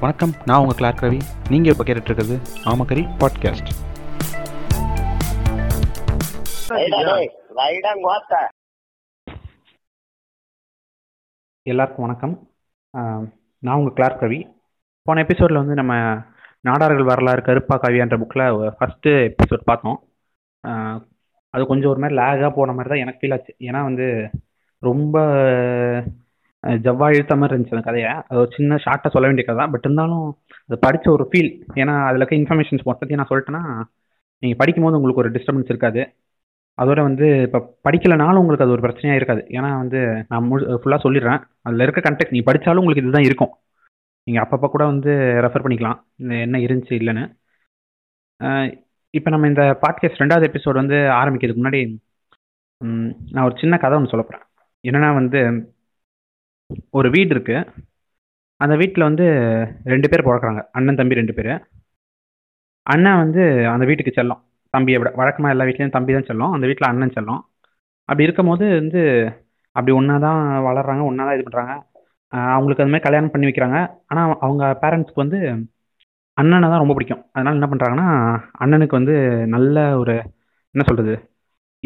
வணக்கம் நான் உங்கள் கிளார்க் ரவி நீங்கள் இப்போ கேட்டுட்ருக்கிறது ஆமக்கரி பாட்காஸ்ட் எல்லாருக்கும் வணக்கம். நான் உங்கள் கிளார்க் ரவி போன எபிசோடில் வந்து நம்ம நாடார்கள் வரலாறு கருப்பா கவியான்ற புக்கில் ஃபஸ்ட்டு எபிசோட் பார்த்தோம். ஆஹ் அது கொஞ்சம் ஒரு மாதிரி லேகாக போன மாதிரி தான் எனக்கு ஃபீல் ஆச்சு. ஏன்னா வந்து ரொம்ப ஜவ்வா இழுத்த மாதிரி இருந்துச்சு அந்த கதையை. அது ஒரு சின்ன ஷார்ட்டாக சொல்ல வேண்டிய கதை தான். பட் இருந்தாலும் அது படித்த ஒரு ஃபீல் ஏன்னா அதில் இருக்க இன்ஃபர்மேஷன்ஸ் மொத்தத்தையும் நான் சொல்லிட்டேன்னா நீங்கள் படிக்கும்போது உங்களுக்கு ஒரு டிஸ்டர்பன்ஸ் இருக்காது. அதோட வந்து இப்போ படிக்கலைனாலும் உங்களுக்கு அது ஒரு பிரச்சனையாக இருக்காது. ஏன்னா வந்து நான் முழு ஃபுல்லாக சொல்லிடுறேன். அதில் இருக்க கண்டெக்ட் நீ படித்தாலும் உங்களுக்கு இதுதான் இருக்கும். நீங்கள் அப்பப்போ கூட வந்து ரெஃபர் பண்ணிக்கலாம். இந்த என்ன இருந்துச்சு இல்லைன்னு. இப்போ நம்ம இந்த பாட்காஸ்ட் ரெண்டாவது எபிசோடு வந்து ஆரம்பிக்கிறதுக்கு முன்னாடி நான் ஒரு சின்ன கதை ஒன்று சொல்ல போகிறேன் என்னன்னா வந்து ஒரு வீடு இருக்கு. அந்த வீட்டில் வந்து ரெண்டு பேர் பிறக்குறாங்க. அண்ணன் தம்பி ரெண்டு பேர். அண்ணன் வந்து அந்த வீட்டுக்கு செல்லும். தம்பியை விட வழக்கமாக எல்லா வீட்லேயும் தம்பி தான் செல்லும். அந்த வீட்டில் அண்ணன் செல்லும். அப்படி இருக்கும்போது வந்து அப்படி ஒன்றா தான் வளர்றாங்க ஒன்றா தான் இது பண்ணுறாங்க அவங்களுக்கு அது மாதிரி கல்யாணம் பண்ணி வைக்கிறாங்க. ஆனால் அவங்க பேரண்ட்ஸ்க்கு வந்து அண்ணனை தான் ரொம்ப பிடிக்கும். அதனால் என்ன பண்ணுறாங்கன்னா அண்ணனுக்கு வந்து நல்ல ஒரு என்ன சொல்கிறது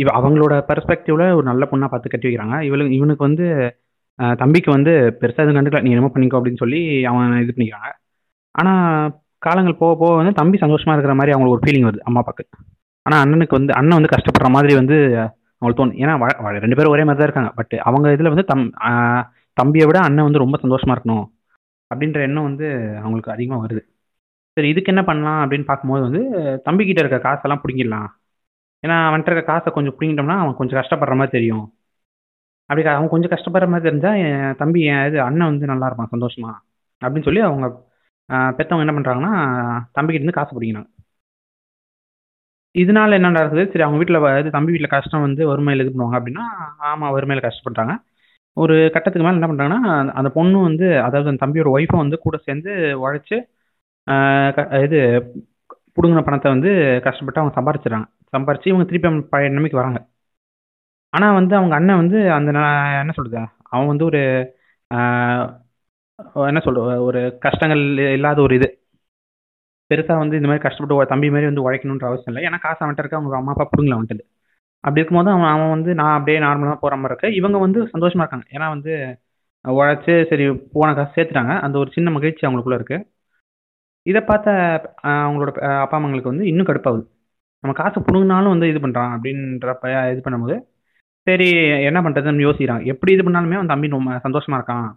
இவ அவங்களோட பெர்ஸ்பெக்டிவில் ஒரு நல்ல பொண்ணாக பார்த்து கட்டி வைக்கிறாங்க. இவளுக்கு இவனுக்கு வந்து தம்பிக்கு வந்து பெருசாக எதுவும் கண்டுக்கல. நீ என்னமோ பண்ணிக்கோ அப்படின்னு சொல்லி அவன் இது பண்ணிக்கிறாங்க. ஆனால் காலங்கள் போக போக வந்து தம்பி சந்தோஷமாக இருக்கிற மாதிரி அவங்களுக்கு ஒரு ஃபீலிங் வருது அம்மா அப்பாவுக்கு ஆனால் அண்ணனுக்கு வந்து அண்ணன் வந்து கஷ்டப்படுற மாதிரி வந்து அவங்களுக்கு தோணும். ஏன்னா ரெண்டு பேரும் ஒரே மாதிரி தான் இருக்காங்க. பட் அவங்க இதில் வந்து தம் தம்பியை விட அண்ணன் வந்து ரொம்ப சந்தோஷமாக இருக்கணும் அப்படின்ற எண்ணம் வந்து அவங்களுக்கு அதிகமாக வருது. சரி இதுக்கு என்ன பண்ணலாம் அப்படின்னு பார்க்கும்போது வந்து தம்பிக்கிட்ட இருக்க காசெல்லாம் பிடிங்கிடலாம். ஏன்னா அவன்கிட்ட இருக்க காசை கொஞ்சம் பிடிங்கிட்டோம்னா அவன் கொஞ்சம் கஷ்டப்படுற மாதிரி தெரியும். அப்படி அவங்க அவன் கொஞ்சம் கஷ்டப்படுற மாதிரி தெரிஞ்சா என் தம்பி என் இது அண்ணன் வந்து நல்லா இருப்பான் சந்தோஷமா. அப்படின்னு சொல்லி அவங்க பெற்றவங்க என்ன பண்ணுறாங்கன்னா தம்பிக்கிட்ட இருந்து காசு பிடிக்கிறாங்க இதனால என்ன நடக்குது சரி அவங்க வீட்டில் இது தம்பி வீட்டில் கஷ்டம் வந்து வறுமையில் இது பண்ணுவாங்க அப்படின்னா ஆமாம் வறுமையில் கஷ்டப்படுறாங்க ஒரு கட்டத்துக்கு மேலே என்ன பண்ணுறாங்கன்னா அந்த பொண்ணு வந்து அதாவது அந்த தம்பியோட ஒய்ஃபை வந்து கூட சேர்ந்து உழைச்சி இது பிடுங்கின பணத்தை வந்து கஷ்டப்பட்டு அவங்க சம்பாரிச்சிடுறாங்க. சம்பாரிச்சு இவங்க திருப்பி பழைய நிலைமைக்கு வராங்க. ஆனால் வந்து அவங்க அண்ணன் வந்து அந்த நான் என்ன சொல்றது? அவன் வந்து ஒரு ஆஹ், என்ன சொல்ற ஒரு கஷ்டங்கள் இல்லாத ஒரு இது. பெருசாக வந்து இந்த மாதிரி கஷ்டப்பட்டு தம்பி மாதிரி வந்து உழைக்கணுன்ற அவசியம் இல்லை. ஏன்னா காசு அவன்கிட்ட இருக்க அவங்க அம்மா அப்பா பிடுங்கல வந்துட்டு அப்படி இருக்கும்போது அவன் அவன் வந்து நான் அப்படியே நார்மலாக போகிற மாதிரி இருக்கு. இவங்க வந்து சந்தோஷமா இருக்காங்க. ஏன்னா வந்து உழைச்சி சரி போன காசு சேர்த்துட்டாங்க. அந்த ஒரு சின்ன மகிழ்ச்சி அவங்களுக்குள்ள இருக்கு. இதை பார்த்த ஆஹ், அவங்களோட ஆஹ், அப்பா அம்மாங்களுக்கு வந்து இன்னும் கடுப்பாகுது. நம்ம காசு பிடுங்கினாலும் வந்து இது பண்ணுறான் அப்படின்றப்ப இது பண்ணும்போது சரி என்ன பண்ணுறதுன்னு யோசிக்கிறான் எப்படி இது பண்ணாலுமே அவன் தம்பி ரொம்ப சந்தோஷமா இருக்கான்.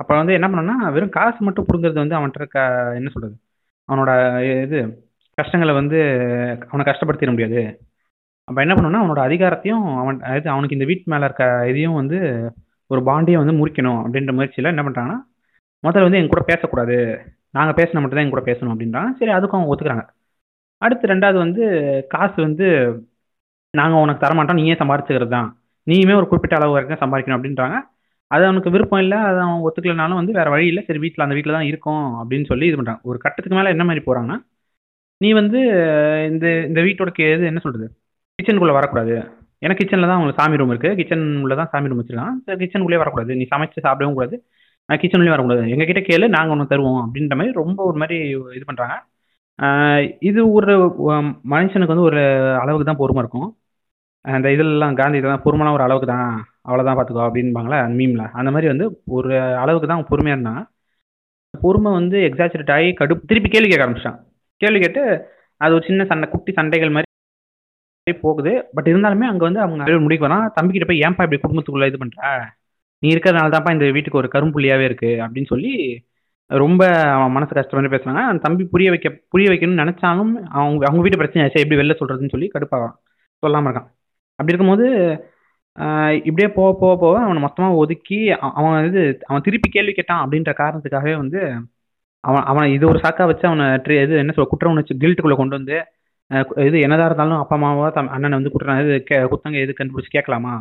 அப்போ வந்து என்ன பண்ணோம்னா வெறும் காசு மட்டும் பிடுங்கிறது வந்து அவன்கிட்ட இருக்க என்ன சொல்றது? அவனோட இது கஷ்டங்களை வந்து அவனை கஷ்டப்படுத்திட முடியாது. அப்போ என்ன பண்ணணும்னா அவனோட அதிகாரத்தையும் அவன் இது அவனுக்கு இந்த வீட்டு மேலே இருக்க இதையும் வந்து ஒரு பாண்டியை வந்து முறிக்கணும் அப்படின்ற முயற்சியில் என்ன பண்ணுறாங்கன்னா முதல்ல வந்து எங்க கூட பேசக்கூடாது. நாங்கள் பேசினா மட்டும்தான் எங்கூட எங்க கூட பேசணும் அப்படின்றாங்க. சரி அதுக்கும் அவங்க ஒத்துக்கிறாங்க. அடுத்து ரெண்டாவது வந்து காசு வந்து நாங்கள் உனக்கு தரமாட்டோம் நீயே சம்பாரிச்சுக்கிறது தான் நீயுமே ஒரு குறிப்பிட்ட அளவு வரைக்கும் சம்பாதிக்கணும் அப்படின்றாங்க. அது அவனுக்கு விருப்பம் இல்லை அது அவன் ஒத்துக்கலைனாலும் வந்து வேறு வழி இல்லை. சரி வீட்டில் அந்த வீட்டில் தான் இருக்கும் அப்படின்னு சொல்லி இது பண்ணுறாங்க ஒரு கட்டத்துக்கு மேலே என்ன மாதிரி போகிறாங்கன்னா நீ வந்து இந்த இந்த வீட்டோட கே- இது என்ன சொல்கிறது கிச்சனுக்குள்ளே வரக்கூடாது. ஏன்னா கிச்சனில் தான் அவங்க சாமி ரூம் இருக்குது கிச்சன் உள்ள தான் சாமி ரூம் வச்சிருக்காங்க. கிச்சனுக்குள்ளே வரக்கூடாது. நீ சமைச்சு சாப்பிடவும் கூடாது. கிச்சன்லேயும் வரக்கூடாது. எங்ககிட்ட கேளு நாங்கள் ஒன்று தருவோம் அப்படின்ற மாதிரி ரொம்ப ஒரு மாதிரி இது பண்ணுறாங்க இது ஒரு மனுஷனுக்கு வந்து ஒரு அளவுக்கு தான் பொறுமை இருக்கும். அந்த இதெல்லாம் காந்தி இதெல்லாம் பொறுமைலாம் ஒரு அளவுக்கு தான் அவ்வளோதான் பார்த்துக்கோ அப்படின்பாங்களே அந்த மீம்ல அந்த மாதிரி வந்து ஒரு அளவுக்கு தான் அவன் பொறுமையாக இருந்தான். பொறுமை வந்து எக்ஸாச்சுரேட் ஆகி கடுப்பு திருப்பி கேள்வி கேட்க ஆரம்பிச்சிட்டான். கேள்வி கேட்டு அது ஒரு சின்ன சண்டை குட்டி சண்டைகள் மாதிரி போகுது. பட் இருந்தாலுமே அங்கே வந்து அவங்க நிறைய முடிக்க வரான். தம்பிக்கிட்ட போய் ஏன்பா இப்படி குடும்பத்துக்குள்ள இது பண்ணுற நீ இருக்கிறதுனால தான்ப்பா இந்த வீட்டுக்கு ஒரு கரும்புள்ளியாகவே இருக்கு. அப்படின்னு சொல்லி ரொம்ப அவன் மனசு கஷ்டப்பட்டு பேசுகிறாங்க அந்த தம்பி புரிய வைக்க புரிய வைக்கணும்னு நினச்சாலும் அவங்க அவங்க வீட்டு பிரச்சனை ஆச்சு எப்படி வெளில சொல்கிறதுன்னு சொல்லி கடுப்பாக சொல்லாமல் இருக்கான். அப்படி இருக்கும்போது இப்படியே போக போக போக அவனை மொத்தமாக ஒதுக்கி அவன் இது அவன் திருப்பி கேள்வி கேட்டான் அப்படின்ற காரணத்துக்காகவே வந்து அவன் அவன் இது ஒரு சாக்கா வச்சு அவனை இது என்ன சொல்ல குற்ற உணர்ச்சி கில்ட்டுக்குள்ளே கொண்டு வந்து இது என்னதாக இருந்தாலும் அப்பா அம்மாவோ தம் அண்ணனை வந்து குற்றம் இது கே குத்தங்க எது கண்டுபிடிச்சி கேட்கலாமா?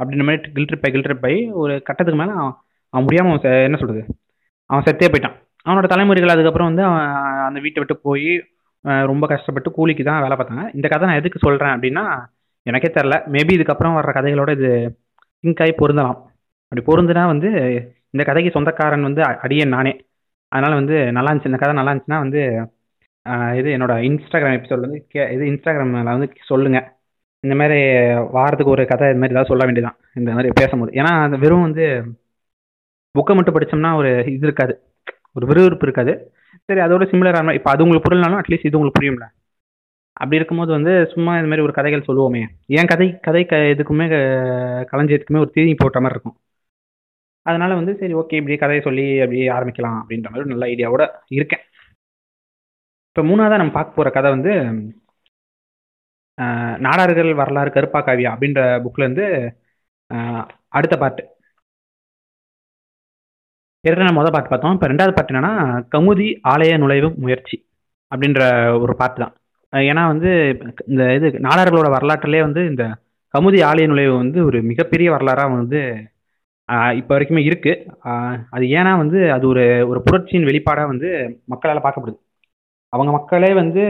அப்படின்ற மாதிரி கில்ட்ரி பை கில்ட்ரி பை ஒரு கட்டத்துக்கு மேலே அவன் அவன் முடியாமல் அவன் என்ன சொல்கிறது அவன் செத்தே போயிட்டான். அவனோட தலைமுறைகள் அதுக்கப்புறம் வந்து அவன் அந்த வீட்டை விட்டு போய் ரொம்ப கஷ்டப்பட்டு கூலிக்கு தான் வேலை பார்த்தாங்க. இந்த கதை நான் எதுக்கு சொல்கிறேன் அப்படின்னா எனக்கே தெரில மேபி இதுக்கப்புறம் வர்ற கதைகளோட இது சிங்க் ஆகி பொருந்தலாம். அப்படி பொருந்துனா வந்து இந்த கதைக்கு சொந்தக்காரன் வந்து அடியேன் நானே. அதனால் வந்து நல்லா இருந்துச்சு. இந்த கதை நல்லா இருந்துச்சுன்னா வந்து இது என்னோட இன்ஸ்டாகிராம் எபிசோட் வந்து கே இது இன்ஸ்டாகிராமில் வந்து சொல்லுங்கள் இந்த மாதிரி வாரத்துக்கு ஒரு கதை இது மாதிரி ஏதாவது சொல்ல வேண்டியதான் இந்த மாதிரி பேசும்போது. ஏன்னா அந்த வெறும் வந்து புக்கை மட்டும் படித்தோம்னா ஒரு இது இருக்காது. ஒரு விறுவிறுப்பு இருக்காது. சரி அதோட சிமிலரான இப்போ அது உங்களுக்கு புரியலனாலும் அட்லீஸ்ட் இது உங்களுக்கு புரியும்ல. அப்படி இருக்கும்போது வந்து சும்மா இந்த மாதிரி ஒரு கதைகள் சொல்லுவோமே. என் கதை கதை க இதுக்குமே க- களஞ்சியத்துக்குமே ஒரு தீனி போட்ட மாதிரி இருக்கும். அதனால வந்து சரி ஓகே இப்படி கதையை சொல்லி அப்படியே ஆரம்பிக்கலாம் அப்படின்ற மாதிரி ஒரு நல்ல ஐடியாவோட இருக்கேன். இப்போ மூணாவதாக நம்ம பார்க்க போகிற கதை வந்து நாடார்கள் வரலாறு கருப்பா காவியா அப்படின்ற புக்லேருந்து அடுத்த பாட்டு ஏற்கனவே மொதல் பாட்டு பார்த்தோம். இப்போ ரெண்டாவது பாட்டு என்னன்னா கமுதி ஆலய நுழைவு முயற்சி அப்படின்ற ஒரு பாட்டு தான். ஏன்னா வந்து இந்த இது நாடார்களோட வரலாற்றிலே வந்து இந்த கமுதி ஆலய நுழைவு வந்து ஒரு மிகப்பெரிய வரலாறாக வந்து இப்போ வரைக்குமே இருக்கு. அது ஏன்னா வந்து அது ஒரு ஒரு புரட்சியின் வெளிப்பாடாக வந்து மக்களால் பார்க்கப்படுது. அவங்க மக்களே வந்து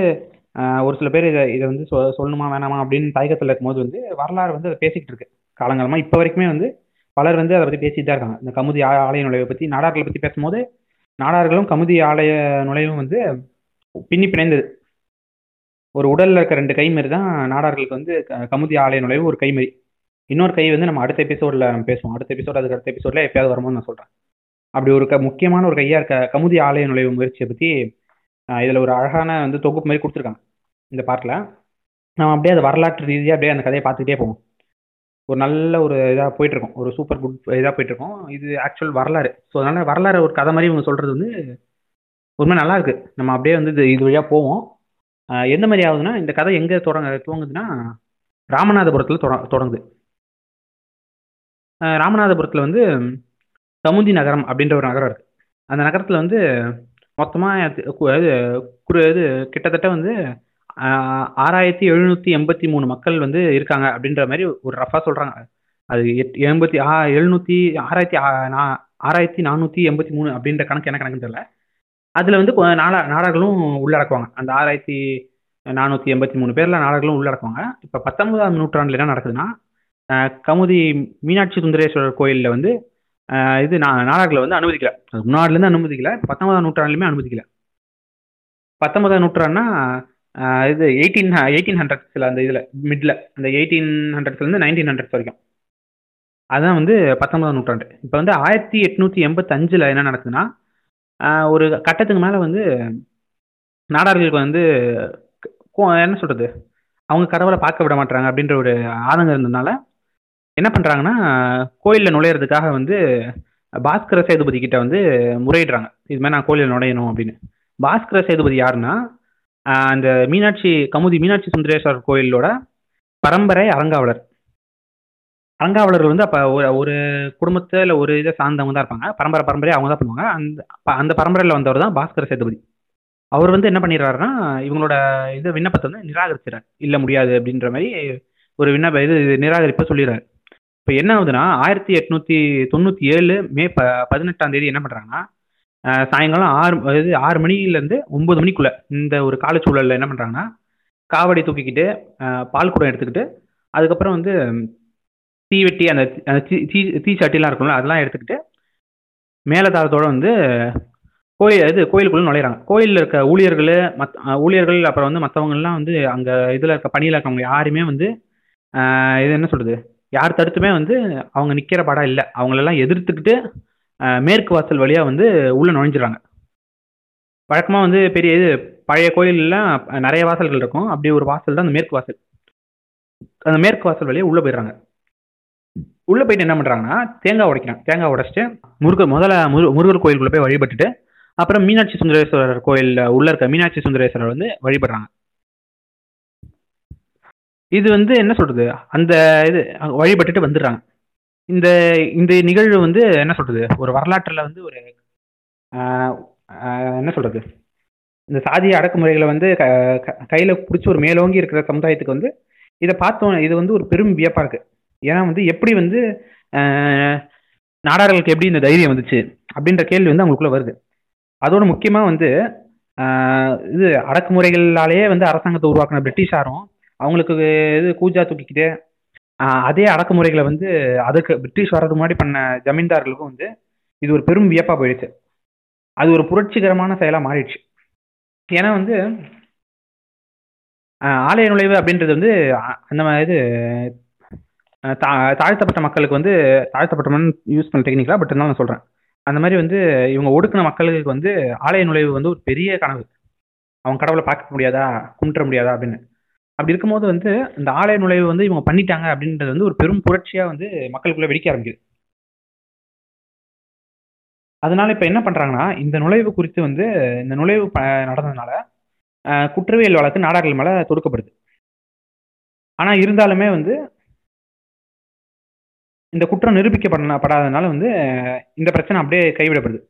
ஒரு சில பேர் இதை இதை வந்து சொ சொல்லணுமா வேணாமா அப்படின்னு தயக்கத்தில் இருக்கும்போது வந்து வரலாறு வந்து அதை பேசிக்கிட்டு இருக்கு. காலங்காலமாக இப்போ வரைக்குமே வந்து பலர் வந்து அதை பற்றி பேசிட்டு தான் இருக்காங்க. இந்த கமுதி ஆ- ஆலய நுழைவை பற்றி நாடார்களை பற்றி பேசும்போது நாடார்களும் கமுதி ஆலய நுழைவும் வந்து பின்னி பிணைந்தது. ஒரு உடலில் இருக்க ரெண்டு கை மாதிரி தான் நாடார்களுக்கு வந்து க- கமுதி ஆலய நுழைவு ஒரு கை மாரி. இன்னொரு கை வந்து நம்ம அடுத்த எபிசோடில் பேசுவோம். அடுத்த எபிசோட் அதுக்கு அடுத்த எபிசோடில் எப்பயாவது வரும்போது நான் சொல்கிறேன் அப்படி ஒரு க முக்கியமான ஒரு கையாக இருக்க கமுதி ஆலய நுழைவு முயற்சியை பற்றி இதில் ஒரு அழகான வந்து தொகுப்பு மாதிரி கொடுத்துருக்காங்க இந்த பாட்டில். நம்ம அப்படியே அது வரலாற்று ரீதியாக அப்படியே அந்த கதையை பார்த்துக்கிட்டே போவோம். ஒரு நல்ல ஒரு இதாக போயிட்டுருக்கோம். ஒரு சூப்பர் குட் இதாக போயிட்டுருக்கோம். இது ஆக்சுவல் வரலாறு. ஸோ அதனால் வரலாறு ஒரு கதை மாதிரி இவங்க சொல்கிறது வந்து உண்மை நல்லா இருக்குது நம்ம அப்படியே வந்து இது இது வழியாக போவோம். எந்த மாதிரி ஆகுதுன்னா இந்த கதை எங்கே தொடங்க துவங்குதுன்னா ராமநாதபுரத்தில் தொட தொடங்குது. ராமநாதபுரத்தில் வந்து சமுந்தி நகரம் அப்படின்ற ஒரு நகரம் இருக்கு. அந்த நகரத்தில் வந்து மொத்தமாக இது குறு இது கிட்டத்தட்ட வந்து ஆறாயிரத்தி எழுநூற்றி எண்பத்தி மூணு மக்கள் வந்து இருக்காங்க அப்படின்ற மாதிரி ஒரு ரஃபாக சொல்கிறாங்க அது எட் எண்பத்தி ஆ எழுநூற்றி ஆறாயிரத்தி ஆ- நா- ஆறாயிரத்தி நானூற்றி எண்பத்தி மூணு அப்படின்ற கணக்கு என்ன கணக்குன்னு தெரியல. அதில் வந்து நாடா நாடகங்களும் உள்ளடக்குவாங்க. அந்த ஆறாயிரத்தி நானூற்றி எண்பத்தி மூணு பேரில் நாடகங்களும் உள்ளடக்குவாங்க. இப்போ பத்தொன்பதாம் நூற்றாண்டில் என்ன நடக்குதுன்னா கமுதி மீனாட்சி சுந்தரேஸ்வரர் கோயிலில் வந்து இது நா நாடர்களை வந்து அனுமதிக்கல. முன்னாடிலேருந்து அனுமதிக்கல. பத்தொன்பதாம் நூற்றாண்டுலையுமே அனுமதிக்கல. பத்தொன்பதாம் நூற்றாண்டுனா இது எயிட்டீன் எயிட்டீன் ஹண்ட்ரட்ஸில் அந்த இதில் மிட்ல அந்த எயிட்டீன் ஹண்ட்ரட்ஸ்லேருந்து நைன்டீன் ஹண்ட்ரட்ஸ் வரைக்கும். அதுதான் வந்து பத்தொன்பதாம் நூற்றாண்டு. இப்போ வந்து ஆயிரத்தி எட்நூற்றி எண்பத்தஞ்சில் என்ன நடக்குதுன்னா ஒரு கட்டத்துக்கு மேலே வந்து நாடார்களுக்கு வந்து கோ- என்ன சொல்கிறது அவங்க கடவுளை பார்க்க விட மாட்டாங்க அப்படின்ற ஒரு ஆதங்கம் இருந்ததுனால என்ன பண்ணுறாங்கன்னா கோயிலில் நுழையிறதுக்காக வந்து பாஸ்கர சேதுபதி கிட்ட வந்து முறையிடுறாங்க. இது மாதிரி நான் கோயிலில் நுழையணும் அப்படின்னு. பாஸ்கர சேதுபதி யாருன்னா அந்த மீனாட்சி கமுதி மீனாட்சி சுந்தரேஸ்வரர் கோயிலோட பரம்பரை அறங்காவலர். அறங்காவலர்கள் வந்து அப்போ ஒரு ஒரு குடும்பத்தை இல்லை ஒரு இதை சார்ந்தவங்க தான் இருப்பாங்க. பரம்பரை பரம்பரையாக அவங்க தான் பண்ணுவாங்க. அந்த ப- அந்த பரம்பரையில் வந்தவர் தான் பாஸ்கர சேதுபதி. அவர் வந்து என்ன பண்ணிடுறாருன்னா இவங்களோட இது விண்ணப்பத்தை வந்து நிராகரிச்சிடறாரு. இல்லை முடியாது அப்படின்ற மாதிரி ஒரு விண்ணப்ப இது நிராகரிப்பை சொல்லிடுறாரு. இப்போ என்ன ஆகுதுன்னா ஆயிரத்தி எட்நூத்தி தொண்ணூற்றி ஏழு மே ப பதினெட்டாம் தேதி என்ன பண்ணுறாங்கன்னா சாயங்காலம் ஆறு இது ஆறு மணிலேருந்து ஒம்பது மணிக்குள்ளே இந்த ஒரு காலச்சூழலில் என்ன பண்ணுறாங்கன்னா காவடி தூக்கிக்கிட்டு பால் குடம் எடுத்துக்கிட்டு அதுக்கப்புறம் வந்து தீவெட்டி அந்த அந்த தீ தீ சட்டிலாம் இருக்கும்ல அதெல்லாம் எடுத்துக்கிட்டு மேலதாளத்தோட வந்து கோயில் இது கோயிலுக்குள்ள நுழையிறாங்க. கோயிலில் இருக்க ஊழியர்கள் மத் ஊழியர்கள் அப்புறம் வந்து மற்றவங்கலாம் வந்து அங்கே இதில் இருக்க பணியில் இருக்கவங்க யாருமே வந்து இது என்ன சொல்கிறது யார் தடுத்துமே வந்து அவங்க நிற்கிற படம் இல்லை. அவங்களெல்லாம் எதிர்த்துக்கிட்டு மேற்கு வாசல் வழியாக வந்து உள்ளே நுழைஞ்சிடறாங்க. வழக்கமாக வந்து பெரிய இது பழைய கோயிலெலாம் நிறைய வாசல்கள் இருக்கும். அப்படி ஒரு வாசல் தான் அந்த மேற்கு வாசல். அந்த மேற்கு வாசல் வழியாக உள்ளே போயிடுறாங்க. உள்ளே போயிட்டு என்ன பண்ணுறாங்கன்னா தேங்காய் உடைக்கிறாங்க. தேங்காய் உடைச்சிட்டு முருகர் முதல்ல முரு முருகர் கோயிலுக்குள்ளே போய் வழிபட்டுட்டு அப்புறம் மீனாட்சி சுந்தரேஸ்வரர் கோயிலில் உள்ள இருக்க மீனாட்சி சுந்தரேஸ்வரர் வந்து வழிபடுறாங்க. இது வந்து என்ன சொல்றது? அந்த இது வழிபட்டுட்டு வந்துடுறாங்க. இந்த இந்த நிகழ்வு வந்து என்ன சொல்றது? ஒரு வரலாற்றில் வந்து ஒரு என்ன சொல்றது? இந்த சாதிய அடக்குமுறைகளை வந்து க க- கையில பிடிச்சி ஒரு மேலோங்கி இருக்கிற சமுதாயத்துக்கு வந்து இதை பார்த்தோம் இது வந்து ஒரு பெரும் வியப்பா இருக்கு. ஏன்னா வந்து எப்படி வந்து நாடார்களுக்கு எப்படி இந்த தைரியம் வந்துச்சு அப்படின்ற கேள்வி வந்து அவங்களுக்குள்ள வருது. அதோட முக்கியமாக வந்து இது அடக்குமுறைகளாலேயே வந்து அரசாங்கத்தை உருவாக்கின பிரிட்டிஷாரும் அவங்களுக்கு இது கூஜா தூக்கிக்கிட்டு அதே அடக்குமுறைகளை வந்து அதுக்கு பிரிட்டிஷ் வர்றதுக்கு முன்னாடி பண்ண ஜமீன்தார்களுக்கும் வந்து இது ஒரு பெரும் வியப்பா போயிடுச்சு. அது ஒரு புரட்சிகரமான செயலாக மாறிடுச்சு. ஏன்னா வந்து ஆலய நுழைவு அப்படின்றது வந்து அந்த மாதிரி இது தா- தாழ்த்தப்பட்ட மக்களுக்கு வந்து தாழ்த்தப்பட்ட யூஸ் பண்ண டெக்னிக்கலா பட் இருந்தாலும் நான் சொல்கிறேன் அந்த மாதிரி வந்து இவங்க ஒடுக்கின மக்களுக்கு வந்து ஆலய நுழைவு வந்து ஒரு பெரிய கனவு. அவங்க கடவுளை பார்க்க முடியாதா? கும்பிட முடியாதா? அப்படின்னு. அப்படி இருக்கும்போது வந்து இந்த ஆலய நுழைவு வந்து இவங்க பண்ணிட்டாங்க அப்படின்றது வந்து ஒரு பெரும் புரட்சியாக வந்து மக்களுக்குள்ளே வெடிக்க ஆரம்பிக்குது. அதனால இப்போ என்ன பண்ணுறாங்கன்னா இந்த நுழைவு குறித்து வந்து இந்த நுழைவு ப- நடந்ததுனால குற்றவியல் வழக்கு நாடார்கள் மேலே தொடுக்கப்படுது. ஆனால் இருந்தாலுமே வந்து இந்த குற்றம் நிரூபிக்கப்படாதனால வந்து இந்த பிரச்சனை அப்படியே கைவிடப்படுது.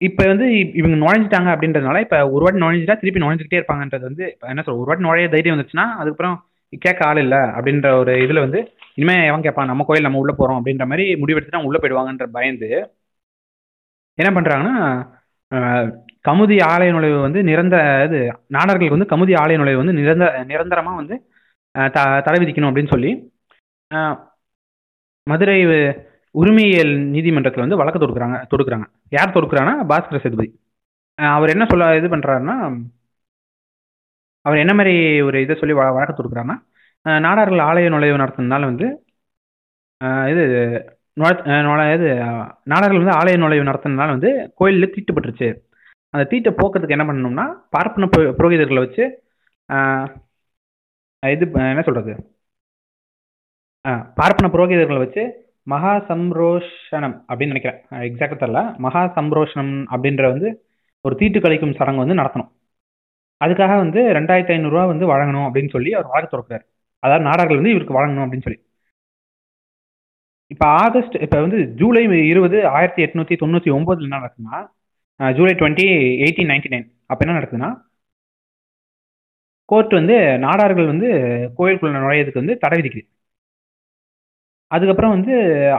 இப்ப வந்து இவங்க நுழைஞ்சிட்டாங்க அப்படின்றதுனால இப்ப ஒரு வாட்டி நுழைஞ்சிட்டா திருப்பி நுழைஞ்சுக்கிட்டே இருப்பாங்கன்றது வந்து இப்ப என்ன சொல்ற ஒரு வாட்டி நுழைய தைரியம் வந்துச்சுன்னா அதுக்கப்புறம் கேட்க ஆள் இல்ல அப்படின்ற ஒரு இதுல வந்து இனிமே எவன் கேட்பான் நம்ம கோயில் நம்ம உள்ள போறோம் அப்படின்ற மாதிரி முடிவெடுத்துட்டா அவங்க உள்ள போயிடுவாங்கன்ற பயந்து என்ன பண்றாங்கன்னா கமுதி ஆலய நுழைவு வந்து நிரந்தர இது நாடர்களுக்கு வந்து கமுதி ஆலய நுழைவு வந்து நிரந்தர நிரந்தரமா வந்து த தடை விதிக்கணும் அப்படின்னு சொல்லி மதுரை உரிமையியல் நீதிமன்றத்தில் வந்து வழக்கு தொடுக்குறாங்க தொடுக்குறாங்க. யார் தொடுக்குறாங்கன்னா பாஸ்கர சேதுபதி. அவர் என்ன சொல்ல இது பண்ணுறாருன்னா அவர் என்ன மாதிரி ஒரு இதை சொல்லி வ- வழக்கு தொடுக்குறாங்கன்னா நாடார்கள் ஆலய நுழைவு நடத்துனதுனால வந்து இது இது நாடார்கள் வந்து ஆலய நுழைவு நடத்துனதுனால வந்து கோயிலில் தீட்டுப்பட்டுருச்சு. அந்த தீட்டை போக்குறதுக்கு என்ன பண்ணணும்னா பார்ப்பன புரோகிதர்களை வச்சு இது என்ன சொல்றது? பார்ப்பன புரோகிதர்களை வச்சு மகா சம்ரோஷனம் அப்படின்னு நினைக்கிறேன். எக்ஸாக்டா தெரியல. மகா சம்ரோஷனம் அப்படின்ற வந்து ஒரு தீட்டு கழிக்கும் சடங்கு வந்து நடத்தணும். அதுக்காக வந்து ரெண்டாயிரத்தி ஐநூறுரூவா வந்து வழங்கணும் அப்படின்னு சொல்லி அவர் வழக்கு தொடக்கிறார். அதாவது நாடார்கள் வந்து இவருக்கு வழங்கணும் அப்படின்னு சொல்லி. இப்போ ஆகஸ்ட் இப்போ வந்து ஜூலை இருபது ஆயிரத்தி எட்நூத்தி தொண்ணூற்றி ஒன்பதுல என்ன நடக்குதுன்னா July twenty eighteen ninety nine. அப்போ என்ன நடக்குதுன்னா கோர்ட் வந்து நாடார்கள் வந்து கோயிலுக்குள்ள நுழையிறதுக்கு வந்து தடை விதிக்குது. அதுக்கப்புறம் வந்து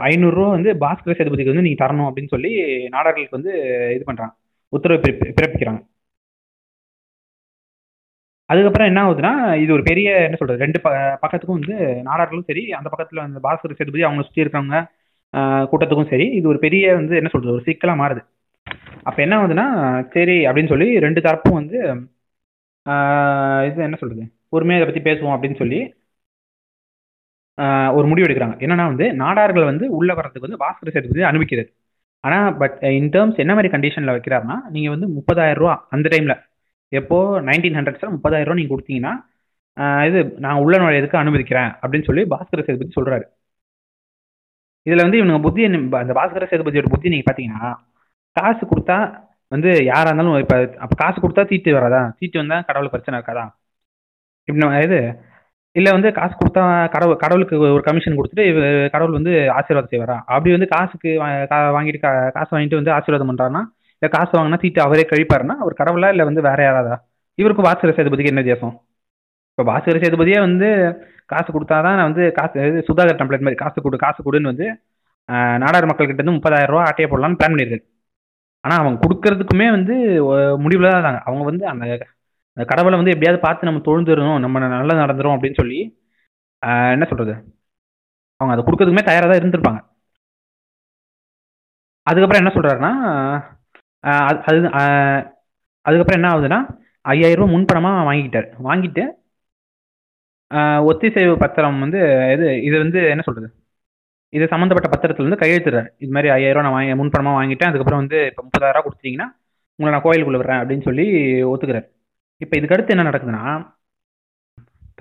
ஐநூறுரூவா வந்து பாஸ்கர சேதுபதிக்கு வந்து நீங்கள் தரணும் அப்படின்னு சொல்லி நாடார்களுக்கு வந்து இது பண்ணுறாங்க உத்தரவு பிறப்பிக்கிறாங்க. அதுக்கப்புறம் என்ன ஆகுதுன்னா இது ஒரு பெரிய என்ன சொல்றது ரெண்டு ப பக்கத்துக்கும் வந்து நாடார்களும் சரி அந்த பக்கத்தில் வந்து பாஸ்கர சேதுபதி அவங்க சுற்றி இருக்கிறவங்க கூட்டத்துக்கும் சரி இது ஒரு பெரிய வந்து என்ன சொல்றது ஒரு சிக்கலாக மாறுது. அப்போ என்ன ஆகுதுன்னா சரி அப்படின்னு சொல்லி ரெண்டு தரப்பும் வந்து இது என்ன சொல்றது? பொறுமையாக இதை பற்றி பேசுவோம் அப்படின்னு சொல்லி ஒரு முடிவு எடுக்கிறாங்க. என்னன்னா வந்து நாடார்கள் வந்து உள்ள வர்றதுக்கு வந்து பாஸ்கர சேதுபதி அனுமதிக்கிறது. ஆனால் பட் இன் டேர்ம்ஸ் என்ன மாதிரி கண்டிஷனில் வைக்கிறாருன்னா நீங்கள் வந்து முப்பதாயிரம் ரூபா அந்த டைமில் எப்போ நைன்டீன் ஹண்ட்ரட்ஸில் முப்பதாயிரம் ரூபா நீங்கள் கொடுத்தீங்கன்னா இது நான் உள்ள நுழையதுக்கு அனுமதிக்கிறேன்? அப்படின்னு சொல்லி பாஸ்கர சேதுபதி சொல்கிறாரு இதில் வந்து இவனுங்க புத்தி என்ன- அந்த பாஸ்கர சேதுபதியோட புத்தி நீங்கள் பார்த்தீங்கன்னா காசு கொடுத்தா வந்து யாரா இருந்தாலும் இப்ப அப்ப காசு கொடுத்தா தீட்டு வராதா? தீட்டு வந்தா கடவுளுக்கு பிரச்சனை இருக்காதா? இப்படி இது இல்ல வந்து காசு கொடுத்தா கடவுள் கடவுளுக்கு ஒரு கமிஷன் கொடுத்துட்டு கடவுள் வந்து ஆசீர்வாதம் செய்வாரா? அப்படி வந்து காசுக்கு வா- கா- வாங்கிட்டு கா- காசு வாங்கிட்டு வந்து ஆசீர்வாதம் பண்றாருன்னா இல்ல காசு வாங்கினா தீட்டு அவரே கழிப்பாருன்னா அவர் கடவுளா இல்ல வந்து வேற யாராதா? இவருக்கும் பாஸ்கர சேதுபதிக்கு என்ன வித்தியாசம்? இப்ப பாஸ்கர சேதுபதியே வந்து காசு கொடுத்தாதான் நான் வந்து காசு சுதாகர் டம்ப்ளேட் மாதிரி காசு கொடு காசு கொடுன்னு வந்து நாடார் மக்கள் கிட்ட இருந்து முப்பதாயிரம் ரூபா ஆட்டையை போடலாம்னு பிளான் பண்ணியிருக்காரு ஆனா அவங்க கொடுக்கறதுக்குமே வந்து முடிவில் முடிவுல தான் இருந்தாங்க அவங்க வந்து அந்த அந்த கடவுளை வந்து எப்படியாவது பார்த்து நம்ம தொழுந்துடணும் நம்ம நல்லா நடந்துரும் அப்படின்னு சொல்லி என்ன சொல்றது? அவங்க அதை கொடுக்கறதுக்குமே தயாராக தான் இருந்திருப்பாங்க. அதுக்கப்புறம் என்ன சொல்றாருன்னா அது அது அதுக்கப்புறம் என்ன ஆகுதுன்னா ஐயாயிரம் ரூபா முன்பணமாக வாங்கிக்கிட்டார். வாங்கிட்டு ஒத்திசைவு பத்திரம் வந்து இது இது வந்து என்ன சொல்றது? இது சம்மந்தப்பட்ட பத்திரத்துல வந்து கையெழுத்துறாரு இது மாதிரி ஐயாயிரம் ரூபா நான் வாங்கி முன்பணமா வாங்கிட்டேன். அதுக்கப்புறம் வந்து இப்போ முப்பதாயிரம் கொடுத்தீங்கன்னா உங்களை நான் கோயிலுக்குள்ள விடுறேன் அப்படின்னு சொல்லி ஒத்துக்கிறாரு இப்போ இதுக்கு அடுத்து என்ன நடக்குதுன்னா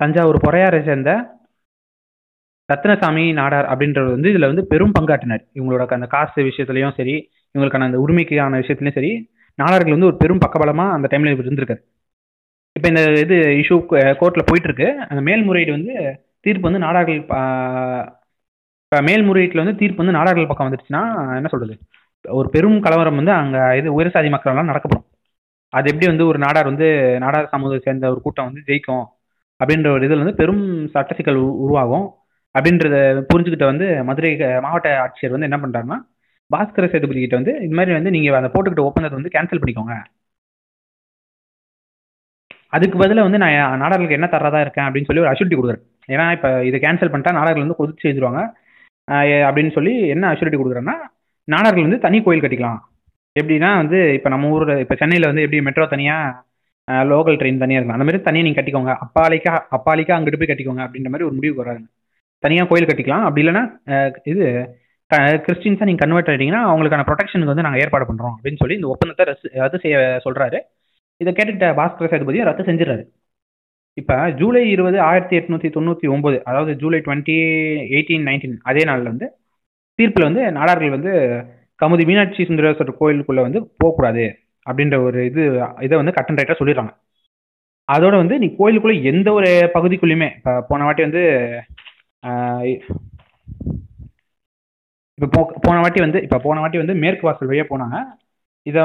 தஞ்சாவூர் பொறையாரை சேர்ந்த ரத்னசாமி நாடார் அப்படின்றது வந்து இதுல வந்து பெரும் பங்காற்றினார். இவங்களோட அந்த காசு விஷயத்துலையும் சரி இவங்களுக்கான அந்த உரிமைக்கான விஷயத்துலையும் சரி நாடார்கள் வந்து ஒரு பெரும் பக்கபலமா அந்த டைம்ல இருந்திருக்காரு. இப்போ இந்த இது இஷ்யூ கோர்ட்ல போயிட்டு இருக்கு. அந்த மேல்முறையீடு வந்து தீர்ப்பு வந்து நாடார்கள் இப்போ மேல்முறையீட்டில் வந்து தீர்ப்பு வந்து நாடார்கள் பக்கம் வந்துருச்சுன்னா என்ன சொல்றது? ஒரு பெரும் கலவரம் வந்து அங்கே இது உயர் சாதி நடக்கப்படும். அது எப்படி வந்து ஒரு நாடார் வந்து நாடார் சமூகத்தை சேர்ந்த ஒரு கூட்டம் வந்து ஜெயிக்கும் அப்படின்ற ஒரு இதில் வந்து பெரும் சட்ட சிக்கல் உருவாகும் அப்படின்றத புரிஞ்சுக்கிட்ட வந்து மதுரை மாவட்ட ஆட்சியர் வந்து என்ன பண்ணுறாருன்னா பாஸ்கர சேதுபதி கிட்ட வந்து இது மாதிரி வந்து நீங்கள் அந்த போட்டுக்கிட்ட ஒப்பந்தத்தை வந்து கேன்சல் பண்ணிக்கோங்க. அதுக்கு பதிலாக வந்து நான் என் நாடார்களுக்கு என்ன தர்றதா இருக்கேன் அப்படின்னு சொல்லி ஒரு அஷூரிட்டி கொடுக்குறேன். ஏன்னா இப்போ இதை கேன்சல் பண்ணிட்டா நாடார்கள் வந்து கொதிச்சு செஞ்சுருவாங்க அப்படின்னு சொல்லி என்ன அஷூரிட்டி கொடுக்குறேன்னா நாடார்கள் வந்து தனி கோயில் கட்டிக்கலாம். எப்படின்னா வந்து இப்போ நம்ம ஊரில் இப்போ சென்னையில் வந்து எப்படி மெட்ரோ தனியாக லோக்கல் ட்ரெயின் தனியாக இருக்கும் அந்த மாதிரி தனியாக நீங்கள் கட்டிக்கோங்க. அப்பாலிக்கா அப்பாலிக்கா அங்கிட்டு போய் கட்டிக்கோங்க அப்படின்ற மாதிரி ஒரு முடிவுக்கு வராங்க தனியாக கோயில் கட்டிக்கலாம். அப்படி இல்லைன்னா இது கிறிஸ்டின்ஸாக நீங்கள் கன்வெர்ட் ஆகிட்டீங்கன்னா அவங்களுக்கான ப்ரொடெக்ஷனுக்கு வந்து நாங்கள் ஏற்பாடு பண்ணுறோம் அப்படின்னு சொல்லி இந்த ஒப்பந்தத்தை ரத்து செய்ய சொல்கிறாரு இதை கேட்டுட்ட பாஸ்கர சேதுபதி ரத்து செஞ்சிடறாரு. இப்போ ஜூலை இருபது ஆயிரத்தி எட்நூத்தி தொண்ணூற்றி ஒம்பது அதாவது ஜூலை டுவெண்ட்டி எயிட்டீன் நைன்டீன் அதே நாளில் வந்து தீர்ப்பில் வந்து நாடார்கள் வந்து கமுதி மீனாட்சி சுந்தரேஸ்வரர் கோயிலுக்குள்ளே வந்து போகக்கூடாது அப்படின்ற ஒரு இது இதை வந்து கட்டன் ரைட்டாக சொல்லிடுறாங்க. அதோட வந்து நீ கோயிலுக்குள்ளே எந்த ஒரு பகுதிக்குள்ளேயுமே இப்போ போன வாட்டி வந்து இப்போ போ போன வாட்டி வந்து இப்போ போன வாட்டி வந்து மேற்கு வாசல் வழியாக போனாங்க. இதை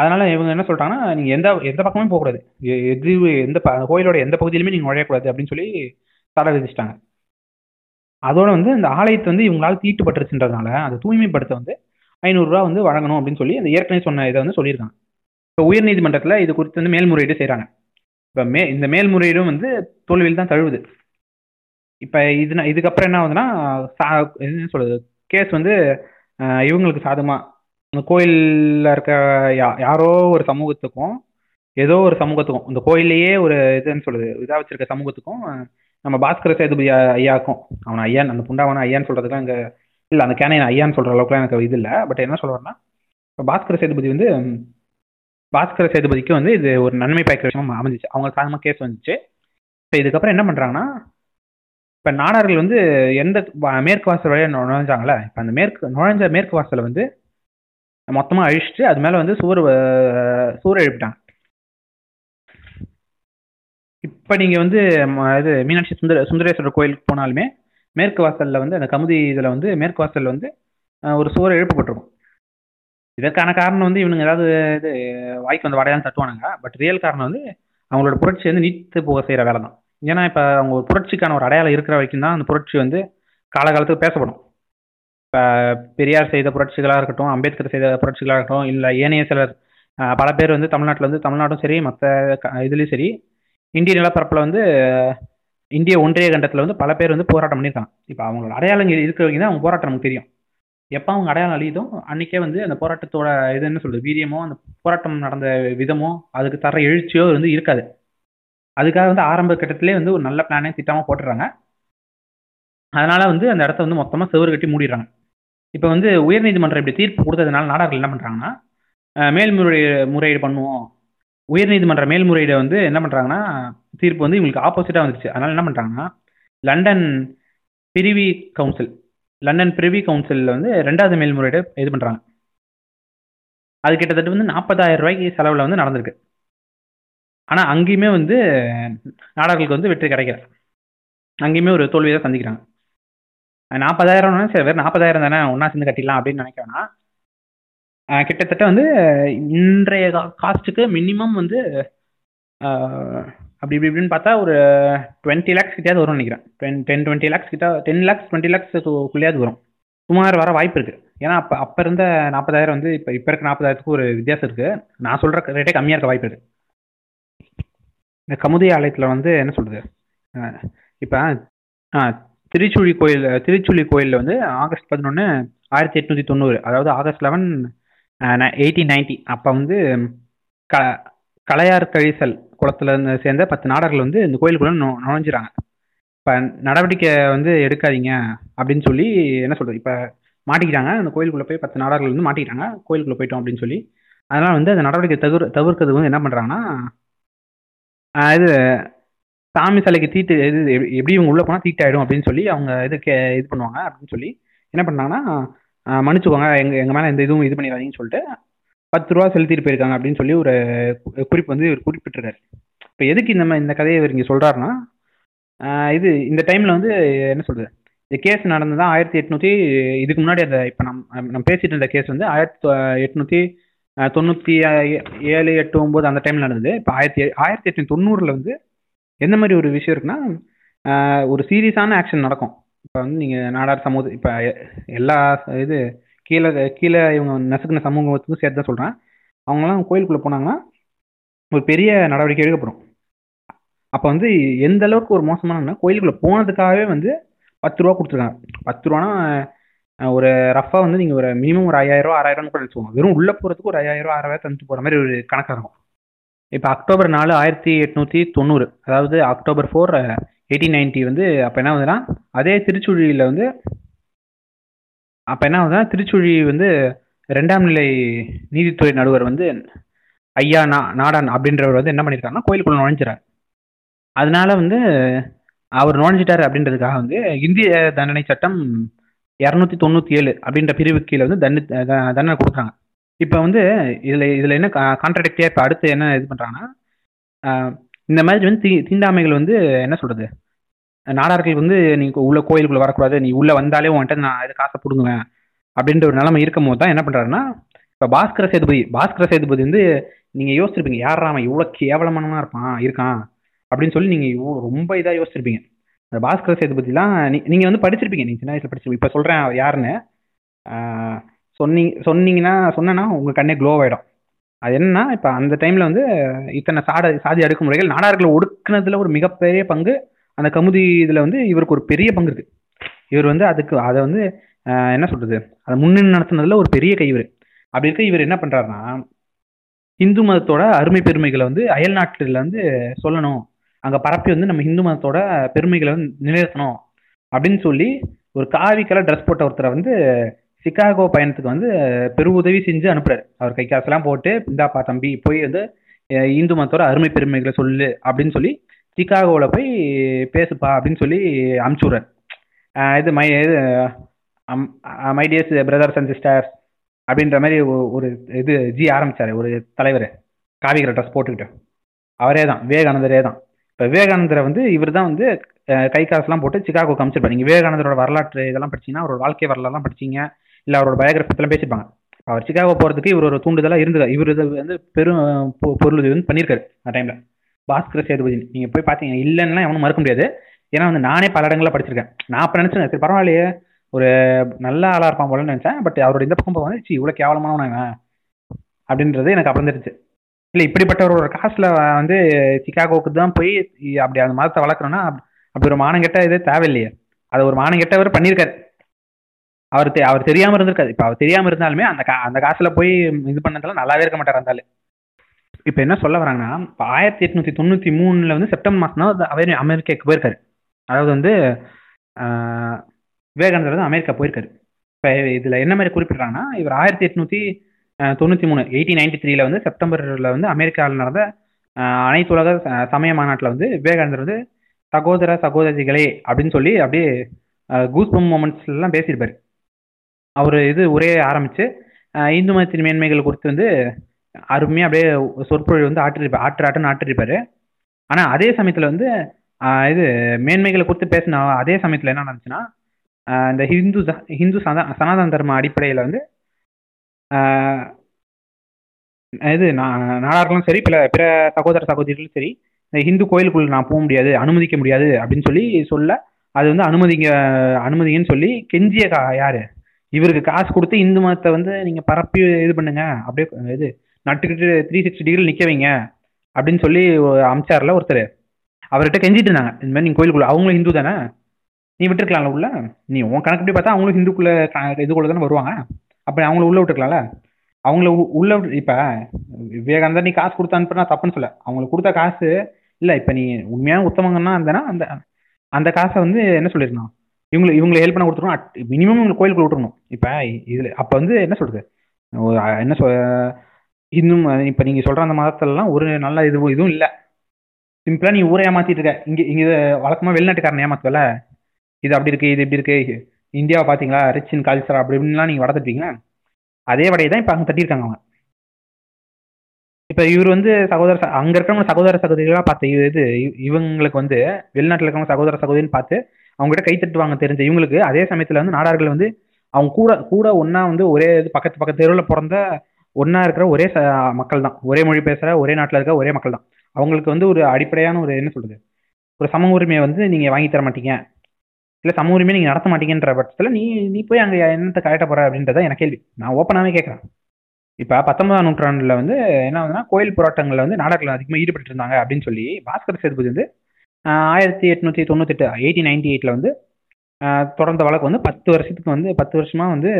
அதனால இவங்க என்ன சொல்றாங்கன்னா நீங்கள் எந்த எந்த பக்கமும் போகக்கூடாது. எ- எது எந்த ப கோயிலோட எந்த பகுதியிலுமே நீங்கள் நுழையக்கூடாது அப்படின்னு சொல்லி தடை விதிச்சிட்டாங்க. அதோட வந்து இந்த ஆலயத்தை வந்து இவங்களால தீட்டுப்பட்டுருச்சுன்றதுனால அதை தூய்மைப்படுத்த வந்து ஐநூறுரூவா வந்து வழங்கணும் அப்படின்னு சொல்லி அந்த ஏற்கனவே சொன்ன இதை வந்து சொல்லியிருக்காங்க. இப்போ உயர்நீதிமன்றத்தில் இது குறித்து வந்து மேல்முறையீடு செய்கிறாங்க இப்போ மே இந்த மேல்முறையீடும் வந்து தோல்வியில் தான் தழுவுது. இப்போ இது இதுக்கப்புறம் என்ன ஆகுதுன்னா சா என்ன சொல்றது கேஸ் வந்து இவங்களுக்கு சாதமாக அந்த கோயிலில் இருக்க யா யாரோ ஒரு சமூகத்துக்கும் ஏதோ ஒரு சமூகத்துக்கும் இந்த கோயிலையே ஒரு இதுன்னு சொல்லுது இதாக வச்சிருக்க சமூகத்துக்கும் நம்ம பாஸ்கர சேதுபதி ஐயாக்கும் அவன் ஐயான் அந்த புண்டாவன ஐயான்னு சொல்றதுக்குலாம் இங்கே இல்லை அந்த கேனையன் ஐயான்னு சொல்கிற அளவுக்குலாம் எனக்கு இது இல்லை பட் என்ன சொல்ல வரேன்னா இப்போ பாஸ்கர சேதுபதி வந்து பாஸ்கர சேதுபதிக்கு வந்து இது ஒரு நன்மை பயக்கிற விஷயமா அமைஞ்சிச்சு. அவங்க சாதகமாக கேஸ் வந்துச்சு. இப்போ இதுக்கப்புறம் என்ன பண்ணுறாங்கன்னா இப்போ நாடார்கள் வந்து எந்த மேற்கு வாசல் வழியாக நுழைஞ்சாங்களே இப்போ அந்த மேற்கு நுழைஞ்ச மேற்கு வாசலை வந்து மொத்தமாக அழிச்சிட்டு அது மேலே வந்து சுவர் வ- சுவர் எழுப்பிட்டாங்க. இப்போ நீங்கள் வந்து இது மீனாட்சி சுந்தர சுந்தரேஸ்வரர் கோயிலுக்கு போனாலுமே மேற்கு வாசலில் வந்து அந்த கமுதி இதில் வந்து மேற்கு வாசலில் வந்து ஒரு சுவர் எழுப்பப்பட்டிருக்கும். இதற்கான காரணம் வந்து இவனுங்க ஏதாவது இது வாய்க்கு வந்து வடையான்னு தட்டுவானுங்க. பட் ரியல் காரணம் வந்து அவங்களோட புரட்சி வந்து நீத்து போக செய்கிற வேலை தான் ஏன்னா இப்போ அவங்க ஒரு புரட்சிக்கான ஒரு அடையாளம் இருக்கிற வரைக்கும் தான் அந்த புரட்சி வந்து காலகாலத்துக்கு பேசப்படும். பெரியார் செய்த புரட்சிகளாக இருக்கட்டும் அம்பேத்கர் செய்த புரட்சிகளாக இருக்கட்டும் இல்லை ஏனைய சிலர் பல பேர் வந்து தமிழ்நாட்டில் வந்து தமிழ்நாடும் சரி மற்ற இதுலேயும் சரி இந்திய நிலப்பரப்பில் வந்து இந்திய ஒன்றிய கண்டத்தில் வந்து பல பேர் வந்து போராட்டம் பண்ணியிருக்காங்க இப்போ அவங்களோட அடையாளம் இருக்கிறவங்க தான் அவங்க போராட்டம் நமக்கு தெரியும். எப்போ அவங்க அடையாளம் அழியுதோ அன்றைக்கே வந்து அந்த போராட்டத்தோட இது என்ன சொல்கிறது வீரியமோ அந்த போராட்டம் நடந்த விதமோ அதுக்கு தர எழுச்சியோ வந்து இருக்காது. அதுக்காக வந்து ஆரம்ப கட்டத்திலே வந்து ஒரு நல்ல பிளானே திட்டமாக போட்டுடுறாங்க அதனால வந்து அந்த இடத்த வந்து மொத்தமாக செவுறு கட்டி மூடிடுறாங்க. இப்போ வந்து உயர்நீதிமன்றம் இப்படி தீர்ப்பு கொடுத்ததுனால நாடார்கள் என்ன பண்ணுறாங்கன்னா மேல்முறை முறையீடு பண்ணுவோம். உயர்நீதிமன்ற மேல்முறையீடு வந்து என்ன பண்ணுறாங்கன்னா தீர்ப்பு வந்து இவங்களுக்கு ஆப்போசிட்டாக வந்துருச்சு. அதனால் என்ன பண்ணுறாங்கன்னா London Privy Council London Privy கவுன்சிலில் வந்து ரெண்டாவது மேல்முறையீடு இது பண்ணுறாங்க அது கிட்டத்தட்ட வந்து நாற்பதாயிரம் ரூபாய்க்கு செலவில் வந்து நடந்திருக்கு. ஆனால் அங்கேயுமே வந்து நாடார்களுக்கு வந்து வெற்றி கிடைக்கல. அங்கேயுமே ஒரு தோல்வியை தான் சந்திக்கிறாங்க. நாற்பதாயிரம்னா சரி வேறு நாற்பதாயிரம் தானே ஒன்றா சேர்ந்து கட்டிடலாம் அப்படின்னு நினைக்க வேணாம் கிட்டத்தட்ட வந்து இன்றைய காஸ்ட்டுக்கு மினிமம் வந்து அப்படி இப்படி இப்படின்னு பார்த்தா ஒரு டுவெண்ட்டி லேக்ஸ் கிட்டயாவது வரும்னு நினைக்கிறேன். டென் டென் டுவெண்ட்டி லேக்ஸ் கிட்ட டென் லேக்ஸ் டுவெண்ட்டி லேக்ஸ்க்குள்ளேயாவது வரும். சுமார் வர வாய்ப்பு இருக்குது ஏன்னா அப்போ அப்போ இருந்த நாற்பதாயிரம் வந்து இப்போ இப்போ இருக்க நாற்பதாயிரத்துக்கு ஒரு வித்தியாசம் இருக்குது நான் சொல்கிற ரேட்டே கம்மியாக இருக்க வாய்ப்பு இருக்குது இந்த கமுதி ஆலயத்தில் வந்து என்ன சொல்கிறது இப்போ ஆ திருச்சுழி கோயில் திருச்சுழி கோயிலில் வந்து ஆகஸ்ட் பதினொன்று ஆயிரத்தி எட்நூற்றி தொண்ணூறு அதாவது ஆகஸ்ட் லெவன் எயிட்டீன் நைன்ட்டி அப்போ வந்து க கலையார் கழிசல் குளத்துல இருந்து சேர்ந்த பத்து நாடர்கள் வந்து இந்த கோயிலுக்குள்ளே நு நுழைஞ்சிறாங்க. இப்போ நடவடிக்கை வந்து எடுக்காதீங்க அப்படின்னு சொல்லி என்ன சொல்கிறது இப்போ மாட்டிக்கிறாங்க அந்த கோயிலுக்குள்ளே போய் பத்து நாடர்கள் வந்து மாட்டிக்கிறாங்க கோயிலுக்குள்ளே போயிட்டோம் அப்படின்னு சொல்லி. அதனால் வந்து அந்த நடவடிக்கை தவிர தவிர்க்கிறதுக்கு வந்து என்ன பண்ணுறாங்கன்னா இது சாமி சிலைக்கு தீட்டு இது எப்படி இவங்க உள்ளே போனால் தீட்டாயிடும் அப்படின்னு சொல்லி அவங்க இது கே இது பண்ணுவாங்க அப்படின்னு சொல்லி என்ன பண்ணாங்கன்னா மன்னிச்சுக்கோங்க எங்கள் எங்கள் மேலே எந்த இதுவும் இது பண்ணிடாதீங்கன்னு சொல்லிட்டு பத்து ரூபா செலுத்திட்டு போயிருக்காங்க அப்படின்னு சொல்லி ஒரு குறிப்பு வந்து இவர் குறிப்பிட்டிருக்காரு. இப்போ எதுக்கு இந்த மாதிரி இந்த கதையை இவர் இங்கே சொல்கிறாருன்னா இது இந்த டைமில் வந்து என்ன சொல்கிறது இந்த கேஸ் நடந்தது ஆயிரத்தி எட்நூற்றி இதுக்கு முன்னாடி அந்த இப்போ நம் நம்ம பேசிட்டு இருந்த கேஸ் வந்து ஆயிரத்தி எட்நூற்றி தொண்ணூற்றி ஏழு எட்டு ஒம்பது அந்த டைமில் நடந்தது. இப்போ ஆயிரத்தி ஆயிரத்தி எட்நூத்தி தொண்ணூறில் வந்து எந்த மாதிரி ஒரு விஷயம் இருக்குன்னா ஒரு சீரியஸான ஆக்ஷன் நடக்கும். இப்போ வந்து நீங்கள் நாடார் சமூக இப்போ எல்லா இது கீழே கீழே இவங்க நசுக்கின சமூகத்துக்கும் சேர்த்து தான் சொல்கிறேன் அவங்களாம் கோயிலுக்குள்ளே போனாங்கன்னா ஒரு பெரிய நடவடிக்கை எடுக்கப்படும். அப்போ வந்து எந்த அளவுக்கு ஒரு மோசமான கோயிலுக்குள்ளே போனதுக்காகவே வந்து பத்து ரூபா கொடுத்துருக்காங்க. பத்து ரூபானா ஒரு ரஃபாக வந்து நீங்கள் ஒரு மினிமம் ஒரு ஐயாயிரம் ஆறாயிரம் கூட வச்சுக்கோங்க வெறும் உள்ளே போகிறதுக்கு ஒரு ஐயாயிரம் ஆறாயிரம் தந்துட்டு போகிற மாதிரி ஒரு கணக்காக இருக்கும். இப்போ அக்டோபர் நாலு ஆயிரத்தி எட்நூற்றி தொண்ணூறு. அதாவது அக்டோபர் ஃபோர் எயிட்டீன் நைன்ட்டி வந்து அப்போ என்ன ஆகுதுன்னா அதே திருச்சுழியில் வந்து அப்போ என்ன ஆகுதுன்னா திருச்சுழி வந்து ரெண்டாம் நிலை நீதித்துறை நடுவர் வந்து ஐயா நா நாடான் அப்படின்றவர் வந்து என்ன பண்ணியிருக்காருன்னா கோயிலுக்குள்ள நுழைஞ்சிறார். அதனால வந்து அவர் நுழைஞ்சிட்டாரு அப்படின்றதுக்காக வந்து இந்திய தண்டனை சட்டம் இரநூத்தி தொண்ணூற்றி ஏழு அப்படின்ற பிரிவு கீழே வந்து தண்டனை தண்டனை கொடுக்குறாங்க. இப்போ வந்து இதில் இதில் என்ன கான்ட்ராடிக்டியாக இப்போ அடுத்து என்ன இது பண்ணுறாங்கன்னா இந்த மாதிரி வந்து தீ தீண்டாமைகள் வந்து என்ன சொல்கிறது நாடார்கள் வந்து நீ உள்ள கோயிலுக்குள்ளே வரக்கூடாது நீ உள்ளே வந்தாலே உன்கிட்ட நான் இது காசை பிடுங்குவேன் அப்படின்ற ஒரு நிலைமை இருக்கும் போது தான் என்ன பண்ணுறாருன்னா இப்போ பாஸ்கர சேதுபதி பாஸ்கர சேதுபதி வந்து நீங்கள் யோசிச்சிருப்பீங்க யார் அவன் இவ்வளோ கேவலமானவனா இருப்பான் இருக்கான் அப்படின்னு சொல்லி நீங்கள் இவ்வளோ ரொம்ப இதாக யோசிச்சிருப்பீங்க. அந்த பாஸ்கர சேதுபதிலாம் நீ நீங்கள் வந்து படிச்சிருப்பீங்க நீங்கள் சின்ன வயசில் படிச்சிருப்பீங்க இப்போ சொல்கிறேன் யாருன்னு. சொன்னீங்க சொன்னீங்கன்னா சொன்னேன்னா உங்கள் கண்ணே க்ளோ ஆகிடும் அது என்னன்னா இப்போ அந்த டைமில் வந்து இத்தனை சாட சாதி அடுக்குமுறைகள் நாடார்களை ஒடுக்குனதுல ஒரு மிகப்பெரிய பங்கு அந்த கமுதி இதில் வந்து இவருக்கு ஒரு பெரிய பங்கு இருக்கு. இவர் வந்து அதுக்கு அதை வந்து என்ன சொல்றது? அதை முன்னின்று நடத்துனதுல ஒரு பெரிய கை இவர். அப்படி இருக்க இவர் என்ன பண்றாருன்னா இந்து மதத்தோட அருமை பெருமைகளை வந்து அயல் நாட்டுல வந்து சொல்லணும். அங்க பரப்பி வந்து நம்ம இந்து மதத்தோட பெருமைகளை வந்து நிலைநிறுத்தணும். அப்படின்னு சொல்லி ஒரு காவி கலர் ட்ரெஸ் போட்ட ஒருத்தரை வந்து சிகாகோ பயணத்துக்கு வந்து பெரு உதவி செஞ்சு அனுப்புறாரு. அவர் கை காசெல்லாம் போட்டு இந்தாப்பா தம்பி போய் வந்து இந்து மதத்தோட அருமை பெருமைகளை சொல்லு அப்படின்னு சொல்லி சிகாகோவில் போய் பேசுப்பா அப்படின்னு சொல்லி அனுப்பிச்சு விட்றாரு இது மை இது my dears brothers and sisters அப்படின்ற மாதிரி ஒரு இது ஜி ஆரம்பித்தார் ஒரு தலைவர் காவிகிற ட்ரெஸ் போட்டுக்கிட்டு. அவரே தான் விவேகானந்தரே தான். இப்போ விவேகானந்தரை வந்து இவர் தான் வந்து கை காசுலாம் போட்டு சிகாகோ காமிச்சிருப்பாரு நீங்கள் விவேகானந்தரோட வரலாற்று இதெல்லாம் படிச்சீங்கன்னா அவரோட வாழ்க்கை வரலாறுலாம் படிச்சீங்க. இல்லை அவரோட பயோகிராஃபிலாம் பேசியிருப்பாங்க அவர் சிக்காகோ போகிறதுக்கு இவர் ஒரு தூண்டுதலாக இருந்தது இவர் இது வந்து பெரும் பொ- பொருள் இது வந்து பண்ணியிருக்காரு அந்த டைமில் பாஸ்கர சேதுபதி நீங்கள் போய் பார்த்தீங்க இல்லைன்னா எவனும் மறுக்க முடியாது. ஏன்னா வந்து நானே பல இடங்களில் படிச்சிருக்கேன். நான் அப்போ நினச்சேன் சரி பரவாயில்லையே ஒரு நல்ல ஆளாக இருப்பான் போலன்னு நினச்சேன் பட் அவரோட இந்த பக்கம் வந்து சி இவ்வளோ கேவலமானவனாங்க அப்படின்றது எனக்கு அப்புறம் தெரிஞ்சு இல்லை இப்படிப்பட்டவரோட காசில் வந்து சிக்காகோவுக்கு தான் போய் அப்படி அந்த மதத்தை வளர்க்குறோன்னா அப்படி ஒரு மானங்கெட்ட இது தேவையில்லையே. அதை ஒரு மானங்கெட்டவர் பண்ணியிருக்காரு. அவர் தெ- அவர் தெரியாமல் இருந்திருக்காரு இப்போ அவர் தெரியாமல் இருந்தாலுமே அந்த கா அந்த காசில் போய் இது பண்ணதெல்லாம் நல்லாவே இருக்க மாட்டார் இருந்தாலும் இப்போ என்ன சொல்ல வராங்கன்னா இப்போ ஆயிரத்தி எட்நூத்தி தொண்ணூற்றி மூணுல வந்து செப்டம்பர் மாதம் தான் அவர் அமெரிக்காவுக்கு போயிருக்காரு. அதாவது வந்து விவேகானந்தர் வந்து அமெரிக்கா போயிருக்காரு. இப்போ இதில் என்ன மாதிரி குறிப்பிட்றாங்கன்னா இவர் ஆயிரத்தி எட்நூற்றி தொண்ணூற்றி மூணு எயிட்டீன் நைன்டி த்ரீல வந்து செப்டம்பரில் வந்து அமெரிக்காவில் நடந்த அனைத்து உலக ச- சமய மாநாட்டில் வந்து விவேகானந்தர் வந்து சகோதர சகோதரிகளே அப்படின்னு சொல்லி அப்படியே கூஸ்பம் மூமெண்ட்ஸ்லாம் பேசியிருப்பாரு. அவர் இது உரையை ஆரம்பித்து இந்து மதத்தின் மேன்மைகள் குறித்து வந்து அருமையாக அப்படியே சொற்பொழிவு வந்து ஆற்றிருப்பார் ஆற்று ஆட்டுன்னு ஆற்றிருப்பார். ஆனால் அதே சமயத்தில் வந்து இது மேன்மைகளை குறித்து பேசின அதே சமயத்தில் என்ன நடந்துச்சுன்னா இந்த ஹிந்து ச- ஹிந்து சதா சனாதன தர்ம அடிப்படையில் வந்து இது நான் நாடார்களும் சரி பிற பிற சகோதர சகோதரிகளும் சரி இந்த ஹிந்து கோயிலுக்குள்ள நான் போக முடியாது அனுமதிக்க முடியாது அப்படின்னு சொல்லி சொல்ல அது வந்து அனுமதிங்க அனுமதிங்கன்னு சொல்லி கெஞ்சிய கா யாரு? இவருக்கு காசு கொடுத்து இந்து மதத்தை வந்து நீங்க பரப்பி இது பண்ணுங்க. அப்படியே இது நட்டுக்கிட்டு த்ரீ சிக்ஸ்டி டிகிரி நிக்க வைங்க. அப்படின்னு சொல்லி அமிச்சார்ல ஒருத்தர். அவர்கிட்ட கெஞ்சிட்டு இருந்தாங்க. இந்த மாதிரி நீங்க கோயிலுக்குள்ள அவங்களும் ஹிந்து தானே? நீ விட்டுருக்கலாம்ல உள்ள? நீ உன் கணக்குப்படி பார்த்தா அவங்களும் ஹிந்துக்குள்ள க- இதுக்குள்ள தானே வருவாங்க? அப்ப அவங்கள உள்ள விட்டுருக்கலாம்ல? அவங்கள உ- உள்ள விட்டு- இப்ப விவேகானந்தர் நீ காசு கொடுத்து அனுப்புனா தப்புன்னு சொல்ல அவங்களுக்கு கொடுத்த காசு இல்ல இப்ப நீ உண்மையான உத்தமங்கன்னா இருந்தனா அந்த அந்த காசை வந்து என்ன சொல்லிருந்தான் இவங்களை இவங்களை ஹெல்ப் பண்ண கொடுத்துருக்கணும் மினிமம் இவங்க கோயிலுக்குள்ள விட்டுருணும் இப்போ இதில் அப்போ வந்து என்ன சொல்கிறது என்ன சொல் இன்னும் இப்போ நீங்கள் சொல்கிற அந்த மதத்திலலாம் ஒரு நல்ல இது இதுவும் இல்லை. சிம்பிளாக நீ ஊரை ஏமாற்றிட்டு இருக்க. இங்கே இங்கே வழக்கமாக வெளிநாட்டுக்காரன் ஏமாத்துவல இது அப்படி இருக்கு இது இப்படி இருக்கு. இந்தியாவை பார்த்தீங்களா ரிச் இன் கல்ச்சர் அப்படி இப்படின்லாம் நீங்கள் வளர்த்துட்டீங்களா அதே வடையை தான் இப்போ அங்கே தட்டியிருக்காங்க அவங்க. இப்போ இவர் வந்து சகோதர ச- இருக்கிறவங்க சகோதர சகோதரிகளாக பார்த்த இது இவங்களுக்கு வந்து வெளிநாட்டில் இருக்கிறவங்க சகோதர சகோதரின்னு பார்த்து அவங்க கிட்ட கை தட்டுவாங்க தெரிஞ்ச இவங்களுக்கு. அதே சமயத்துல வந்து நாடார்கள் வந்து அவங்க கூட கூட ஒன்னா வந்து ஒரே இது பக்கத்து பக்கத்து தெருவில் பிறந்த ஒன்னா இருக்கிற ஒரே ச மக்கள் தான். ஒரே மொழி பேசுற ஒரே நாட்டில் இருக்க ஒரே மக்கள் தான். அவங்களுக்கு வந்து ஒரு அடிப்படையான ஒரு என்ன சொல்றது? ஒரு சம உரிமையை வந்து நீங்க வாங்கி தர மாட்டீங்க. இல்ல சம உரிமையை நீங்க நடத்த மாட்டீங்கன்ற பட்சத்துல நீ நீ போய் அங்க என்னத்தை கரெக்டா போற அப்படின்றத எனக்கு கேள்வி. நான் ஓப்பனாவே கேட்கறேன் இப்ப பத்தொன்பதாம் நூற்றாண்டுல வந்து என்ன ஆகுதுன்னா கோயில் போராட்டங்கள்ல வந்து நாடகங்கள் அதிகமாக ஈடுபட்டு இருந்தாங்க அப்படின்னு சொல்லி பாஸ்கர் சேதுபதி வந்து ஆயிரத்தி எட்நூத்தி தொண்ணூத்தெட்டு எயிட்டீன் நைன்டி எயிட்ல வந்து தொடர்ந்த வழக்கு வந்து பத்து வருஷத்துக்கு வந்து பத்து வருஷமா வந்து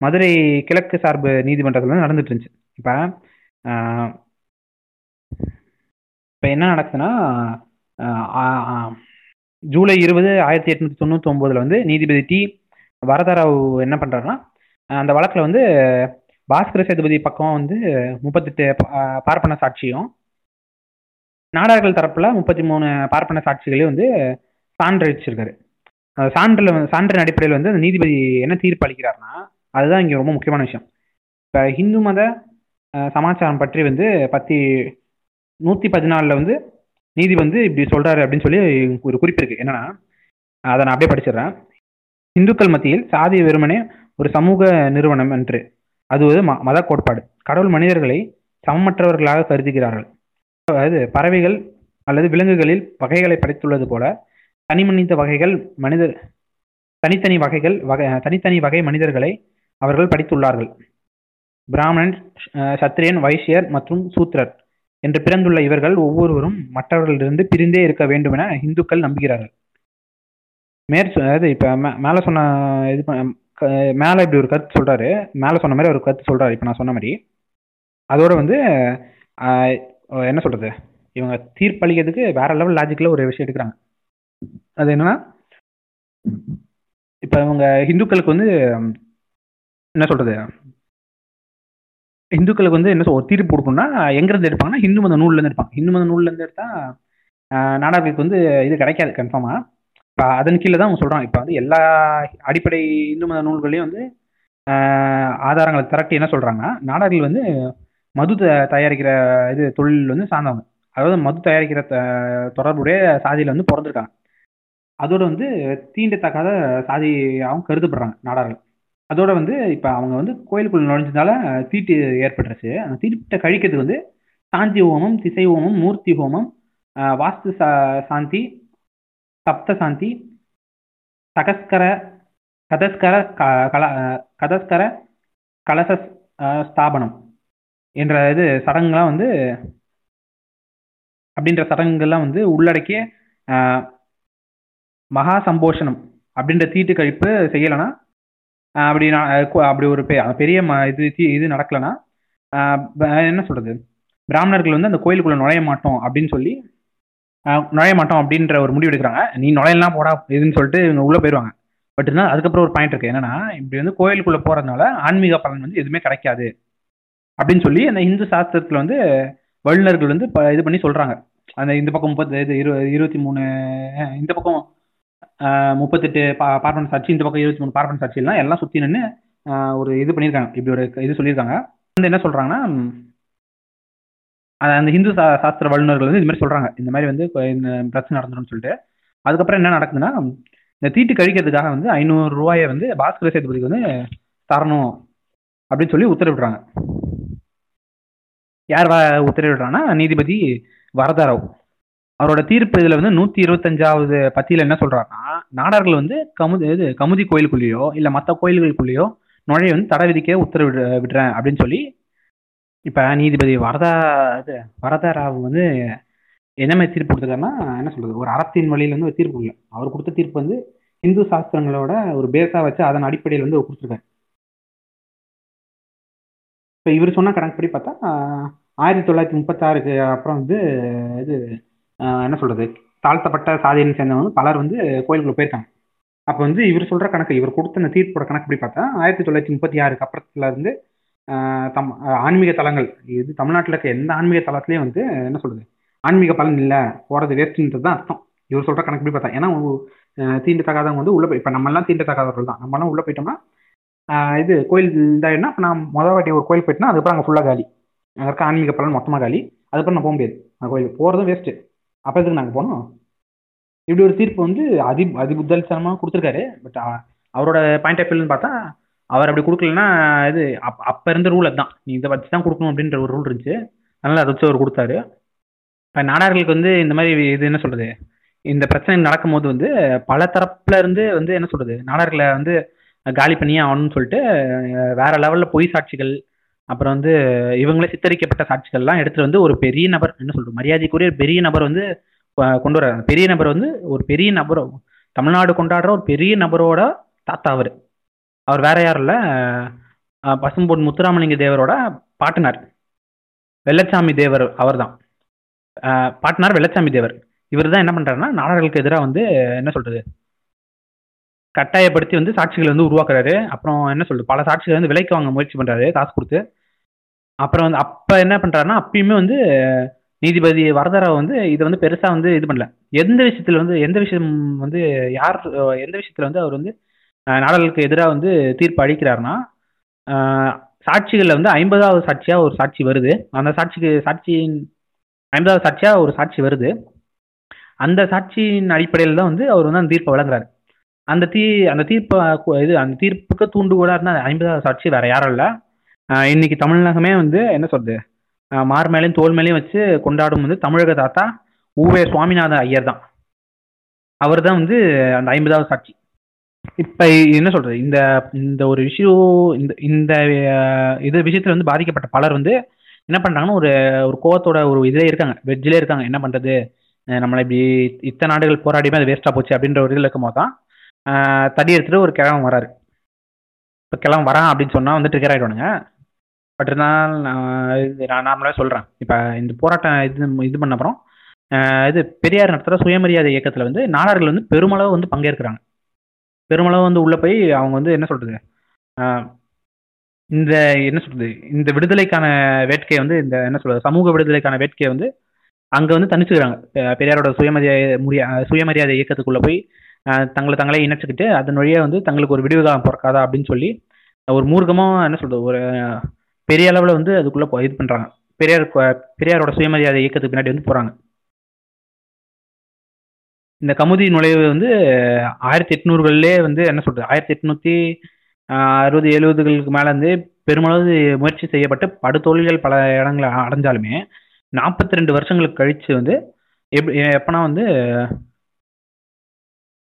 மதுரை கிழக்கு சார்பு நீதிமன்றத்தில் வந்து நடந்துட்டு இருந்துச்சு. இப்போ இப்போ என்ன நடக்குதுன்னா ஜூலை இருபது ஆயிரத்தி எட்நூத்தி தொண்ணூற்றி ஒம்போதில் வந்து நீதிபதி டி வரதராவ் என்ன பண்ணுறாருன்னா அந்த வழக்கில் வந்து பாஸ்கர சேதுபதி பக்கம் வந்து முப்பத்தெட்டு பா- பார்ப்பன சாட்சியும் நாடார்கள் தரப்புல முப்பத்தி மூணு பார்ப்பன சாட்சிகளையும் வந்து சான்றளிச்சிருக்காரு. சான்றில் சான்றின் அடிப்படையில் வந்து அந்த நீதிபதி என்ன தீர்ப்பு அளிக்கிறாருன்னா அதுதான் இங்கே ரொம்ப முக்கியமான விஷயம். இப்போ ஹிந்து மத சமாச்சாரம் பற்றி வந்து பத்தி நூற்றி பதினாலில் வந்து நீதி வந்து இப்படி சொல்கிறாரு அப்படின்னு சொல்லி ஒரு குறிப்பு இருக்குது என்னன்னா அதை நான் அப்படியே படிச்சிடுறேன். இந்துக்கள் மத்தியில் சாதி வெறுமனே ஒரு சமூக நிறுவனம் என்று அது ஒரு ம- மத கோட்பாடு. கடவுள் மனிதர்களை சமமற்றவர்களாக கருதுகிறார்கள். அதாவது பறவைகள் அல்லது விலங்குகளில் வகைகளை படைத்துள்ளது போல தனி மனித வகைகள் மனித தனித்தனி வகைகள் வகை தனித்தனி வகை மனிதர்களை அவர்கள் படித்துள்ளார்கள். பிராமணன் சத்திரியன் வைசியர் மற்றும் சூத்திரர் என்று பிறந்துள்ள இவர்கள் ஒவ்வொருவரும் மற்றவர்களிலிருந்து பிரிந்தே இருக்க வேண்டும் என இந்துக்கள் நம்புகிறார்கள். மேற் அதாவது இப்போ மேலே மேல சொன்ன இது மேலே மேல இப்படி ஒரு கருத்து சொல்றாரு. மேல சொன்ன மாதிரி ஒரு கருத்து சொல்றாரு. இப்போ நான் சொன்ன மாதிரி. அதோட வந்து என்ன சொல்றது? இவங்க தீர்ப்பளிக்கிறதுக்கு வேற லெவல் லாஜிக்கில் ஒரு விஷயம் எடுக்கிறாங்க. அது என்னன்னா இப்போ இவங்க ஹிந்துக்களுக்கு வந்து என்ன சொல்றது? இந்துக்களுக்கு வந்து என்ன சொல் ஒரு தீர்ப்பு கொடுக்கணும்னா எங்கேருந்து எடுப்பாங்கன்னா ஹிந்து மத நூல்லேருந்து எடுப்பாங்க. ஹிந்து மத நூல்லேருந்து இருந்து எடுத்தா வந்து இது கிடைக்காது கன்ஃபார்மாக இப்போ அதன் கீழே தான் அவங்க சொல்கிறாங்க இப்போ வந்து எல்லா அடிப்படை இந்து மத நூல்களையும் வந்து ஆதாரங்களை திரட்டி என்ன சொல்கிறாங்க நாடார்கள் வந்து மது த- தயாரிக்கிற இது தொழில் வந்து சார்ந்தவங்க. அதாவது மது தயாரிக்கிற த- தொடர்புடைய சாதியில் வந்து பிறந்திருக்காங்க. அதோட வந்து தீண்டத்தக்காத சாதியாகவும் கருதப்படுறாங்க நாடார்கள். அதோட வந்து இப்போ அவங்க வந்து கோயிலுக்குள்ள நுழைஞ்சதால தீட்டு ஏற்பட்டுருச்சு. அந்த தீட்டை கழிக்கிறதுக்கு வந்து சாந்தி ஹோமம் திசை ஹோமம் மூர்த்தி ஹோமம் வாஸ்து சா- சாந்தி சப்த சாந்தி சகஸ்கர கதஸ்கர க- கல கதஸ்கர கலச ஆஹ் ஸ்தாபனம். என்ற இது சடங்குலாம் வந்து அப்படின்ற சடங்குகள்லாம் வந்து உள்ளடக்கிய மகா சம்போஷனம் அப்படின்ற தீட்டு கழிப்பு செய்யலைன்னா அப்படி நான் அப்படி ஒரு பெ- பெரிய ம- இது தீ- இது நடக்கலைன்னா என்ன சொல்றது? பிராமணர்கள் வந்து அந்த கோயிலுக்குள்ள நுழைய மாட்டோம் அப்படின்னு சொல்லி நுழைய மாட்டோம் அப்படின்ற ஒரு முடிவு எடுக்கிறாங்க. நீ நுழையலாம் போடா இதுன்னு சொல்லிட்டு இவங்க உள்ள போயிடுவாங்க பட் இருந்தால் அதுக்கப்புறம் ஒரு பாயிண்ட் இருக்கு. என்னன்னா இப்படி வந்து கோயிலுக்குள்ள போறதுனால ஆன்மீக பலன் வந்து எதுவுமே கிடைக்காது. அப்படின்னு சொல்லி அந்த இந்து சாஸ்திரத்துல வந்து வல்லுநர்கள் வந்து இது பண்ணி சொல்றாங்க. அந்த இந்த பக்கம் முப்பத்தி இது இரு இருபத்தி மூணு இந்த பக்கம் முப்பத்தெட்டு பா பார்ப்பன சாட்சி இந்த பக்கம் இருபத்தி மூணு பார்ப்பன சாட்சியெல்லாம் எல்லாம் சுற்றி நின்று ஒரு இது பண்ணியிருக்காங்க. இப்படி ஒரு இது சொல்லியிருக்காங்க. வந்து என்ன சொல்கிறாங்கன்னா அந்த ஹிந்து சா சாஸ்திர வல்லுநர்கள் வந்து இது மாதிரி சொல்கிறாங்க இந்த மாதிரி வந்து இந்த பிரச்சனை நடந்துடும் சொல்லிட்டு. அதுக்கப்புறம் என்ன நடக்குதுன்னா இந்த தீட்டு கழிக்கிறதுக்காக வந்து ஐநூறு ரூபாயை வந்து பாஸ்கர சேதுபதிக்கு வந்து தரணும் அப்படின்னு சொல்லி உத்தரவிடுறாங்க. யார் உத்தரவிடுறான்னா நீதிபதி வரதராவ். அவரோட தீர்ப்பு இதுல வந்து நூத்தி இருபத்தஞ்சாவது பத்தியில என்ன சொல்றாருன்னா நாடார்கள் வந்து கமுதி இது கமுதி கோயிலுக்குள்ளேயோ இல்ல மற்ற கோயில்களுக்குள்ளேயோ நுழைய வந்து தடை விதிக்க உத்தரவிடு விடுறேன் அப்படின்னு சொல்லி இப்ப நீதிபதி வரதா இது வரதராவ் வந்து என்ன மாதிரி தீர்ப்பு கொடுத்துருக்காருன்னா என்ன சொல்றது ஒரு அறத்தின் வழியில வந்து ஒரு தீர்ப்பு இல்லை அவர் கொடுத்த தீர்ப்பு வந்து இந்து சாஸ்திரங்களோட ஒரு பேஸா வச்சு அதன் அடிப்படையில் வந்து கொடுத்துருக்காரு. இப்போ இவர் சொன்ன கணக்குப்படி பார்த்தா ஆயிரத்தி தொள்ளாயிரத்தி முப்பத்தாறுக்கு அப்புறம் வந்து இது என்ன சொல்றது தாழ்த்தப்பட்ட சாதியினை சேர்ந்தவங்க பலர் வந்து கோயிலுக்குள்ள போயிருக்காங்க. அப்போ வந்து இவர் சொல்ற கணக்கு இவர் கொடுத்த அந்த தீர்ப்போட கணக்குப்படி பார்த்தா ஆயிரத்தி தொள்ளாயிரத்தி முப்பத்தி ஆறுக்கு அப்புறத்துல இருந்து தம் ஆன்மீக தலங்கள் இது தமிழ்நாட்டில் இருக்க எந்த ஆன்மீக தலத்துலேயும் வந்து என்ன சொல்றது ஆன்மீக பலன் இல்லை போறது வேஸ்ட்ன்றது தான் அர்த்தம். இவர் சொல்ற கணக்குப்படி பார்த்தா ஏன்னா ஆஹ், தீண்டத்தகாதவங்க வந்து உள்ள போய் இப்போ நம்மலாம் தீண்டத்தகாதவர்கள் தான். நம்மலாம் உள்ள போயிட்டோம்னா இது கோயில் இருந்தாருன்னா இப்போ நான் முதல் வாட்டி ஒரு கோயில் போயிட்டுனா அதுக்கப்புறம் அங்கே ஃபுல்லாக காலி. அங்கே இருக்க ஆன்மீக பலன் மொத்தமாக காலி. அதுக்கப்புறம் நான் போக முடியாது. அந்த கோயிலுக்கு போகிறதும் வேஸ்ட்டு அப்போ எதுக்கு நாங்கள் போனோம்? இப்படி ஒரு தீர்ப்பு வந்து அதி அதி புத்தலித்தனமாக கொடுத்துருக்காரு பட் அவரோட பாயிண்ட் ஆஃப் வியூன்னு பார்த்தா அவர் அப்படி கொடுக்கலன்னா இது அப் அப்போ இருந்த ரூல் அதுதான். நீ இதை வச்சு தான் கொடுக்கணும் அப்படின்ற ஒரு ரூல் இருந்துச்சு. அதனால் அதை வச்சு அவர் கொடுத்தாரு. இப்போ நாடார்களுக்கு வந்து இந்த மாதிரி இது என்ன சொல்கிறது இந்த பிரச்சனை நடக்கும்போது வந்து பல தரப்புல இருந்து வந்து என்ன சொல்கிறது நாடார்களை வந்து காலி பண்ணியே ஆகணும்னு சொல்லிட்டு வேற லெவல்ல பொய் சாட்சிகள் அப்புறம் வந்து இவங்களே சித்தரிக்கப்பட்ட சாட்சிகள்லாம் எடுத்துட்டு வந்து ஒரு பெரிய நபர் என்ன சொல்றது மரியாதைக்குரிய பெரிய நபர் வந்து கொண்டு வர பெரிய நபர் வந்து ஒரு பெரிய நபர் தமிழ்நாடு கொண்டாடுற ஒரு பெரிய நபரோட தாத்தா அவர். அவர் வேற யாரும் இல்லை பசும்பொன் முத்துராமலிங்க தேவரோட பாட்டனார். வெள்ளச்சாமி தேவர் அவர் தான் பாட்டனார் வெள்ளச்சாமி தேவர். இவர் தான் என்ன பண்றாருன்னா நாடார்களுக்கு எதிராக வந்து என்ன சொல்றது கட்டாயப்படுத்தி வந்து சாட்சிகளை வந்து உருவாக்குறாரு. அப்புறம் என்ன சொல்றது? பல சாட்சிகளை வந்து விலைக்கு வாங்க முயற்சி பண்றாரு காசு கொடுத்து. அப்புறம் வந்து அப்ப என்ன பண்றாருன்னா அப்பயுமே வந்து நீதிபதி வரதராவ் வந்து இதை வந்து பெருசா வந்து இது பண்ணல. எந்த விஷயத்துல வந்து எந்த விஷயம் வந்து யார் எந்த விஷயத்துல வந்து அவர் வந்து நாடலுக்கு நாடாளுக்கு எதிராக வந்து தீர்ப்பு அளிக்கிறாருன்னா சாட்சிகளில் வந்து ஐம்பதாவது சாட்சியா ஒரு சாட்சி வருது. அந்த சாட்சிக்கு சாட்சியின் ஐம்பதாவது சாட்சியா ஒரு சாட்சி வருது. அந்த சாட்சியின் அடிப்படையில் தான் வந்து அவர் வந்து அந்த தீர்ப்பை வழங்குறாரு. அந்த தீ அந்த தீர்ப்பை இது அந்த தீர்ப்புக்கு தூண்டுகோலாக இருந்த அந்த ஐம்பதாவது சாட்சி வேற யாரும் இல்லை. இன்னைக்கு தமிழகமே வந்து என்ன சொல்றது? மார் மேலேயும் தோல் மேலேயும் வச்சு கொண்டாடும் வந்து தமிழக தாத்தா ஊவே சுவாமிநாத ஐயர் தான். அவர் தான் வந்து அந்த ஐம்பதாவது சாட்சி. இப்போ என்ன சொல்றது? இந்த இந்த ஒரு விஷயம் இந்த இந்த இது விஷயத்துல வந்து பாதிக்கப்பட்ட பலர் வந்து என்ன பண்றாங்கன்னா ஒரு ஒரு கோவத்தோட ஒரு இதிலே இருக்காங்க. வெஜ்ஜிலே இருக்காங்க. என்ன பண்றது? நம்மளை இப்படி இத்தனை நாடுகள் போராடியுமே அது வேஸ்டா போச்சு அப்படின்ற ஒரு இதில் இருக்கும்போது தான் தடி எடுத்துட்டு ஒரு கிழவன் வராரு. இப்போ கிழவன் வரான் அப்படின்னு சொன்னால் வந்து ட்ரிகர் ஆகிடுவானுங்க பட் இருந்தால் நான் நான் நார்மலாக சொல்கிறேன் இப்போ இந்த போராட்டம் இது இது பண்ண அப்புறம் இது பெரியார் நடத்துகிற சுயமரியாதை இயக்கத்தில் வந்து நாடார்கள் வந்து பெருமளவு வந்து பங்கேற்கிறாங்க. பெருமளவு வந்து உள்ளே போய் அவங்க வந்து என்ன சொல்கிறது இந்த என்ன சொல்கிறது இந்த விடுதலைக்கான வேட்கையை வந்து இந்த என்ன சொல்கிறது சமூக விடுதலைக்கான வேட்கையை வந்து அங்கே வந்து தனிச்சுக்கிறாங்க பெரியாரோட சுயமரியாதை முறிய சுயமரியாதை இயக்கத்துக்குள்ளே போய் தங்களை தங்களே இணைச்சிக்கிட்டு அதன் வழியாக வந்து தங்களுக்கு ஒரு விடிவு காலம் பிறக்காதா அப்படின்னு சொல்லி ஒரு மூர்க்கமாக என்ன சொல்கிறது ஒரு பெரிய அளவில் வந்து அதுக்குள்ளே இது பண்ணுறாங்க பெரியார் பெரியாரோட சுயமரியாதை இயக்கத்துக்கு பின்னாடி வந்து போகிறாங்க இந்த கமுதி நுழைவு வந்து ஆயிரத்தி எட்நூறுகள்லே வந்து என்ன சொல்றது ஆயிரத்தி எட்நூத்தி அறுபது எழுபதுகளுக்கு மேலே வந்து பெருமளவு முயற்சி செய்யப்பட்டு படுதோல்விகள் பல இடங்களை அடைஞ்சாலுமே நாற்பத்தி ரெண்டு வருஷங்களுக்கு கழிச்சு வந்து எப் எப்போனா வந்து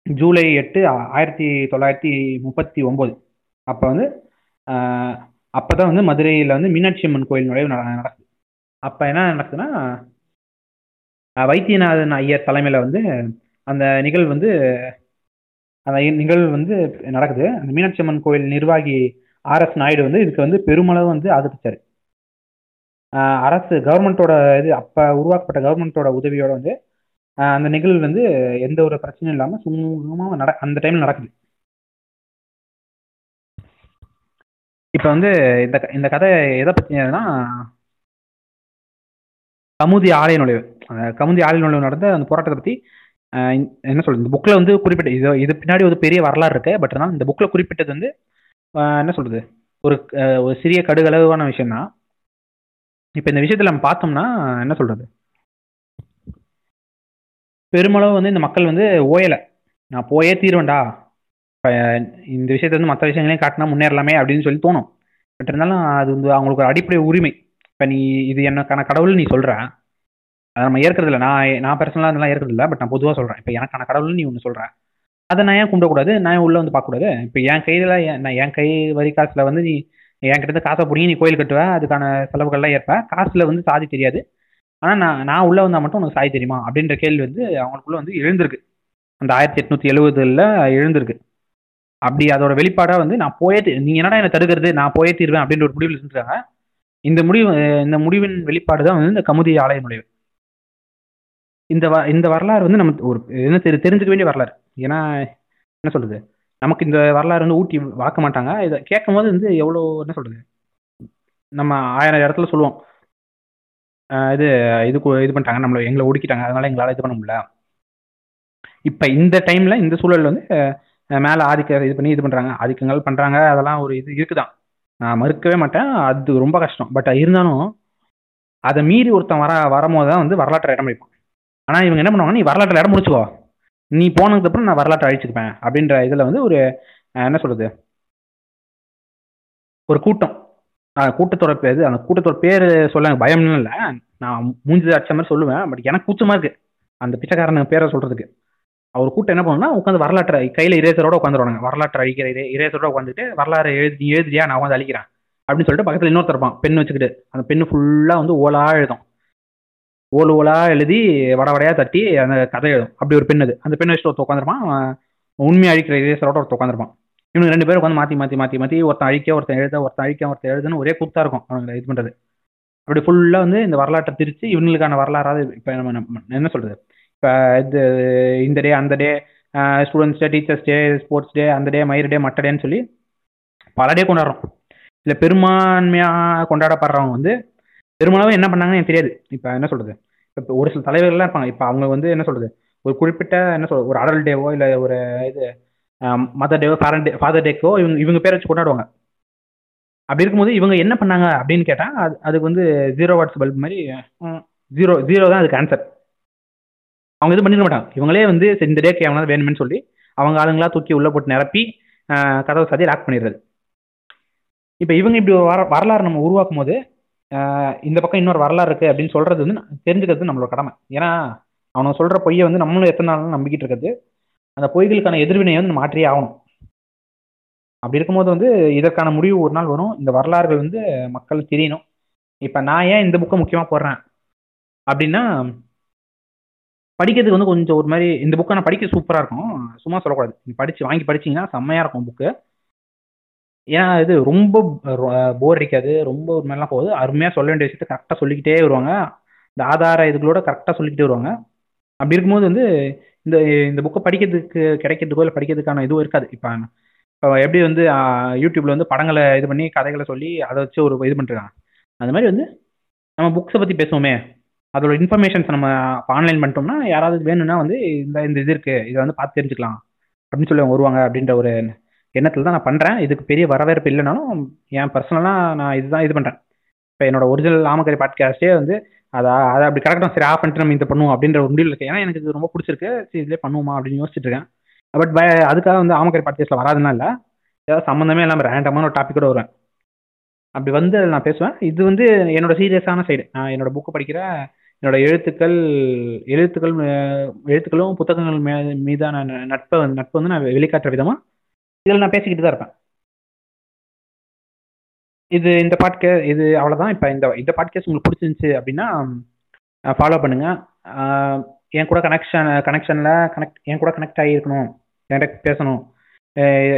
ஜூலை எட்டு ஆயிரத்தி தொள்ளாயிரத்தி முப்பத்தி ஒம்பது. அப்போ வந்து அப்போ தான் வந்து மதுரையில் வந்து மீனாட்சி அம்மன் கோயில் நுழைவு நடக்குது. அப்போ என்ன நடக்குதுன்னா வைத்தியநாதன் ஐயர் தலைமையில் வந்து அந்த நிகழ்வு வந்து அந்த நிகழ்வு வந்து நடக்குது. அந்த மீனாட்சி அம்மன் கோயில் நிர்வாகி ஆர் எஸ் நாயுடு வந்து இதுக்கு வந்து பெருமளவு வந்து ஆதரித்தார் அரசு கவர்மெண்ட்டோட இது அப்போ உருவாக்கப்பட்ட கவர்மெண்ட்டோட உதவியோட வந்து அந்த நிகழ்வு வந்து எந்த ஒரு பிரச்சனையும் இல்லாமல் சுமூகமாக நட அந்த டைமில் நடக்குது. இப்போ வந்து இந்த க- இந்த கதை எதை பற்றினதுன்னா கமுதி ஆலய நுழைவு. கமுதி ஆலய நுழைவு நடந்த அந்த போராட்டத்தை பற்றி என்ன சொல்றது? இந்த புக்கில் வந்து குறிப்பிட்ட இது இது பின்னாடி ஒரு பெரிய வரலாறு இருக்கு. பட் ஆனால் இந்த புக்கில் குறிப்பிட்டது வந்து என்ன சொல்றது? ஒரு ஒரு சிறிய கடுகளவான விஷயம் தான் இப்போ இந்த விஷயத்தில் நம்ம பார்த்தோம்னா என்ன சொல்றது? பெருமளவு வந்து இந்த மக்கள் வந்து ஓயலை. நான் போயே தீருவேன்டா. இப்போ இந்த விஷயத்தை வந்து மற்ற விஷயங்களையும் காட்டினா முன்னேறலாமே அப்படின்னு சொல்லி தோணும். பட் இருந்தாலும் அது வந்து அவங்களுக்கு ஒரு அடிப்படை உரிமை. இப்போ நீ இது எனக்கான கடவுள் நீ சொல்கிற அதை நம்ம ஏற்கறதில்ல நான் நான் பர்சனலாக அதெல்லாம் ஏற்கறதில்ல பட் நான் பொதுவாக சொல்கிறேன் இப்போ எனக்கான கடவுள் நீ ஒன்று சொல்ற. அதை நான் ஏன் கும்பிடக்கூடாது நான் ஏன் உள்ளே வந்து பார்க்கக்கூடாது. இப்போ என் கையில் நான் என் கை வரி காசில் வந்து நீ என்கிட்ட இருந்து காசை பிடிங்கி நீ கோயில் கட்டுவ. அதுக்கான செலவுகள்லாம் ஏற்ப காசில் வந்து சாதி தெரியாது. ஆனால் நான் நான் உள்ளே வந்தால் மட்டும் உனக்கு சாய் தெரியுமா? அப்படின்ற கேள்வி வந்து அவங்களுக்குள்ள வந்து எழுந்திருக்கு. அந்த ஆயிரத்தி எட்நூத்தி எழுபதுல எழுந்திருக்கு. அப்படி அதோட வெளிப்பாடாக வந்து நான் போயே நீங்க என்னடா என்ன தடுக்கிறது? நான் போயே தீர்வேன் அப்படின்ற ஒரு முடிவில் இருந்துருக்காங்க இந்த முடிவு இந்த முடிவின் வெளிப்பாடு தான் வந்து இந்த கமுதி ஆலய நுழைவு. இந்த வ இந்த வரலாறு வந்து நம்ம ஒரு என்ன தெரி தெரிஞ்சுக்க வேண்டிய வரலாறு. ஏன்னா என்ன சொல்றது? நமக்கு இந்த வரலாறு வந்து ஊட்டி வாக்க மாட்டாங்க. இதை கேட்கும் போது வந்து எவ்வளோ என்ன சொல்றது? நம்ம ஆயிரம் இடத்துல சொல்லுவோம். இது இது இது பண்ணிட்டாங்க. நம்மளை எங்களை ஒடுக்கிட்டாங்க. அதனால எங்களால் இது பண்ண முடியல. இப்போ இந்த டைமில் இந்த சூழல் வந்து மேலே ஆதிக்க இது பண்ணி இது பண்ணுறாங்க ஆதிக்கங்கள் பண்ணுறாங்க அதெல்லாம் ஒரு இது இருக்குதான். நான் மறுக்கவே மாட்டேன். அது ரொம்ப கஷ்டம். பட் இருந்தாலும் அதை மீறி ஒருத்தன் வர வரும்போது தான் வந்து வரலாற்றை இடம் பிடிப்பான். ஆனால் இவங்க என்ன பண்ணுவாங்க நீ வரலாற்றில் இடம் முடிச்சுக்கோ நீ போனதுக்கப்புறம் நான் வரலாற்றை அழிச்சுக்குப்பேன் அப்படின்ற இதில் வந்து ஒரு என்ன சொல்கிறது ஒரு கூட்டம். கூட்டத்தோட பேர் அந்த கூட்டத்தோட பேர் சொல்ல எனக்கு பயம்னு இல்லை. நான் மூஞ்சி அடிச்ச மாதிரி சொல்லுவேன். பட் எனக்கு கூச்சமாக இருக்கு. அந்த பிச்சைக்காரனுக்கு பேரை சொல்கிறதுக்கு அவர் கூட்டம் என்ன பண்ணுன்னா உட்காந்து வரலாற்றை கையில் இரேசரோட உட்காந்துருவாங்க வரலாற்றை அழிக்கிற இரே இரேசரோட உட்காந்துட்டு வரலாறு எழுதி எழுதியா நான் உட்காந்து அழிக்கிறேன். அப்படின்னு சொல்லிட்டு பக்கத்தில் இன்னொருத்தர் இருப்பான். பென் வச்சுக்கிட்டு. அந்த பெண்ணு ஃபுல்லாக வந்து ஓலா எழுதும். ஓலு ஓலா எழுதி வடவடையாக தட்டி அந்த கதை எழுதும். அப்படி ஒரு பெண் அது. அந்த பெண் வச்சுட்டு ஒருத்த உட்காந்துருப்பான் உண்மையை அழிக்கிற இரேசரோட ஒருத்த உட்காந்துருப்பான் இவனுக்கு ரெண்டு பேரும் உட்காந்து மாற்றி மாற்றி மாற்றி மாற்றி ஒருத்தன் அழிக்க ஒருத்தன் எழுத ஒருத்தன் அழிக்க ஒருத்தன் எழுதுன்னு ஒரே கூத்தா இருக்கும் அவங்க இது பண்ணுறது அப்படி ஃபுல்லாக வந்து இந்த வரலாற்றை திரிச்சு இவங்களுக்கான வரலாறாவது இப்போ நம்ம என்ன சொல்கிறது இப்போ இது இந்த டே அந்த day students day teachers day sports day அந்த டே மயிறு டே மற்ற டேன்னு சொல்லி பல டே கொண்டாடுறோம். இல்லை பெரும்பான்மையாக கொண்டாடப்படுறவங்க வந்து பெருமளவு என்ன பண்ணாங்கன்னு எனக்கு தெரியாது. இப்போ என்ன சொல்கிறது இப்போ ஒரு சில தலைவர்கள்லாம் இருப்பாங்க. இப்போ அவங்க வந்து என்ன சொல்கிறது ஒரு குறிப்பிட்ட என்ன சொல்ற ஒரு அடல் டேவோ இல்லை ஒரு இது மதர் டேவோ பேரண்ட் டே ஃபாதர் டேக்கோ இவங்க இவங்க பேரை வச்சு கொண்டாடுவாங்க. அப்படி இருக்கும்போது இவங்க என்ன பண்ணாங்க அப்படின்னு கேட்டால் அது அதுக்கு வந்து ஜீரோ வாட்ஸ் பல்ப் மாதிரி ஜீரோ ஜீரோ தான் அதுக்கு ஆன்சர் அவங்க இது பண்ணிட மாட்டாங்க. இவங்களே வந்து சரி, இந்த டேக்கு எவனாவது வேணும்னு சொல்லி அவங்க ஆளுங்களா தூக்கி உள்ளே போட்டு நிரப்பி கதவை சாதி லாக் பண்ணிடுறது. இப்போ இவங்க இப்படி ஒரு வர வரலாறு நம்ம உருவாக்கும் போது இந்த பக்கம் இன்னொரு வரலாறு இருக்குது அப்படின்னு சொல்கிறது வந்து தெரிஞ்சுக்கிறது நம்மளோட கடமை. ஏன்னா அவனுங்க சொல்கிற பொய்யை வந்து நம்மளும் எத்தனை நாள் நம்பிக்கிட்டு இருக்கிறது. அந்த பொய்களுக்கான எதிர்வினையை வந்து மாற்றியே ஆகணும். அப்படி இருக்கும்போது வந்து இதற்கான முடிவு ஒரு நாள் வரும். இந்த வரலாறுகள் வந்து மக்கள் தெரியணும். இப்போ நான் ஏன் இந்த புக்கை முக்கியமாக போடுறேன்? அப்படின்னா படிக்கிறதுக்கு வந்து கொஞ்சம் ஒரு மாதிரி இந்த புக்கை நான் படிக்க சூப்பராக இருக்கும். சும்மா சொல்லக்கூடாது. நீங்கள் படிச்சு வாங்கி படிச்சீங்கன்னா செம்மையாக இருக்கும் புக்கு. ஏன்னா இது ரொம்ப போர் அடிக்காது. ரொம்ப ஒரு மாதிரிலாம் போகுது. அருமையாக சொல்ல வேண்டிய விஷயத்த கரெக்டாக சொல்லிக்கிட்டே வருவாங்க. இந்த ஆதார இதுகளோட கரெக்டாக சொல்லிக்கிட்டே வருவாங்க. அப்படி இருக்கும்போது வந்து இந்த இந்த புக்கை படிக்கிறதுக்கு கிடைக்கிறதுக்கோ இல்லை படிக்கிறதுக்கான இதுவும் இருக்காது. இப்போ இப்போ எப்படி வந்து யூடியூப்ல வந்து படங்களை இது பண்ணி கதைகளை சொல்லி அதை வச்சு ஒரு இது பண்ணிருக்காங்க அந்த மாதிரி வந்து நம்ம புக்ஸை பற்றி பேசுவோமே. அதோட இன்ஃபர்மேஷன்ஸ் நம்ம ஆன்லைன் பண்ணிட்டோம்னா யாராவது வேணும்னா வந்து இந்த இந்த இது இருக்குது இதை வந்து பார்த்து தெரிஞ்சுக்கலாம். அப்படின்னு சொல்லி அவங்க வருவாங்க அப்படின்ற ஒரு எண்ணத்தில் தான் நான் பண்ணுறேன் இதுக்கு பெரிய வரவேற்பு இல்லைனாலும் என் பர்சனலாக நான் இதுதான் இது பண்ணுறேன் இப்போ என்னோட ஒரிஜினல் ஆமக்கரை பாட்காஸ்டே வந்து அதை அதை அப்படி கரெக்டாக சரி ஆஃப் பண்ணிட்டு நம்ம இதை பண்ணுவோம் அப்படின்ற ஒரு முடிவில் இருக்கு ஏன்னா எனக்கு இது ரொம்ப பிடிச்சிருக்கு. சரி இதிலே பண்ணுவோமா அப்படின்னு யோசிச்சுட்டு இருக்கேன். பட் அதுக்காக வந்து ஆமக்கரை பாட்காஸ்ட்டில் வராதுன்னா இல்லை. ஏதாவது சம்மந்தமே இல்லாமல் ரேண்டமான ஒரு டாப்பிக்கோட வருவேன். அப்படி வந்து அதில் நான் பேசுவேன். இது வந்து என்னோட சீரியஸான சைடு நான் என்னோட புக்கு படிக்கிற என்னோட எழுத்துக்கள் எழுத்துக்கள் எழுத்துக்களும் புத்தகங்கள் மே மீதான ந- நட்பை நட்பு வந்து நான் வெளிக்காட்டுற விதமாக இதில் நான் பேசிக்கிட்டு தான் இருப்பேன். இது இந்த பாட்கே இது அவ்வளோதான் இப்போ இந்த இந்த பாட்காஸ்ட் உங்களுக்கு பிடிச்சிருந்துச்சு அப்படின்னா ஃபாலோ பண்ணுங்கள் என் கூட கனெக்ஷன் கனெக்ஷனில் கனெக்ட் என் கூட கனெக்ட் ஆகியிருக்கணும். என்கிட்ட பேசணும்.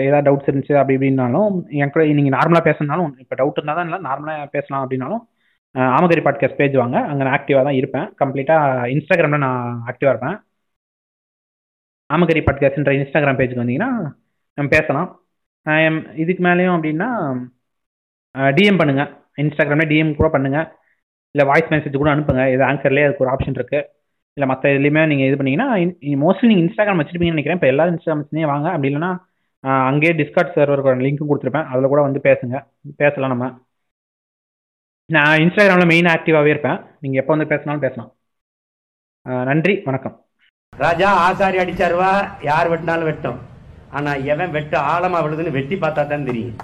ஏதாவது டவுட்ஸ் இருந்துச்சு அப்படி இப்படின்னாலும் என் கூட நீங்கள் நார்மலாக பேசணுனாலும் இப்போ டவுட் இருந்தால் தான் இல்லை நார்மலாக பேசலாம் அப்படின்னாலும் ஆமகரி பாட்காஸ்ட் பேஜ் வாங்க. அங்கே நான் ஆக்டிவாக தான் இருப்பேன். கம்ப்ளீட்டாக இன்ஸ்டாகிராமில் நான் ஆக்டிவாக இருப்பேன். ஆமகரி பாட்காஸ்ட்ன்ற இன்ஸ்டாகிராம் பேஜுக்கு வந்தீங்கன்னா நம்ம பேசலாம். எம் இதுக்கு மேலேயும் அப்படின்னா டிஎம் பண்ணுங்க. இன்ஸ்டாகிராம்ல டிஎம் கூட பண்ணுங்க. இல்லை வாய்ஸ் மெசேஜ் கூட அனுப்புங்க. இது ஆங்கர்லேயே அதுக்கு ஒரு ஆப்ஷன் இருக்கு. இல்லை மற்ற இதுலையுமே நீங்கள் இது பண்ணீங்கன்னா மோஸ்ட்லி நீங்கள் இன்ஸ்டாகிராம் வச்சிருப்பீங்கன்னு நினைக்கிறேன். இப்போ எல்லா இன்ஸ்டாகிராம்ஸ்லேயும் வாங்க. அப்படி இல்லைன்னா ஆஹ் அங்கேயே டிஸ்கார்ட் சர்வருக்கு லிங்க்கும் கொடுத்துருப்பேன். அதில் கூட வந்து பேசுங்க. பேசலாம் நம்ம. நான் இன்ஸ்டாகிராமில் மெயின் ஆக்டிவாகவே இருப்பேன். நீங்கள் எப்போ வந்து பேசினாலும் பேசலாம். நன்றி. வணக்கம். ராஜா ஆசாரி அடிச்சாருவா. யார் வெட்டினாலும் வெட்டும். ஆனால் எவன் வெட்டு ஆழமாக விழுதுன்னு வெட்டி பார்த்தா தான் தெரியும்.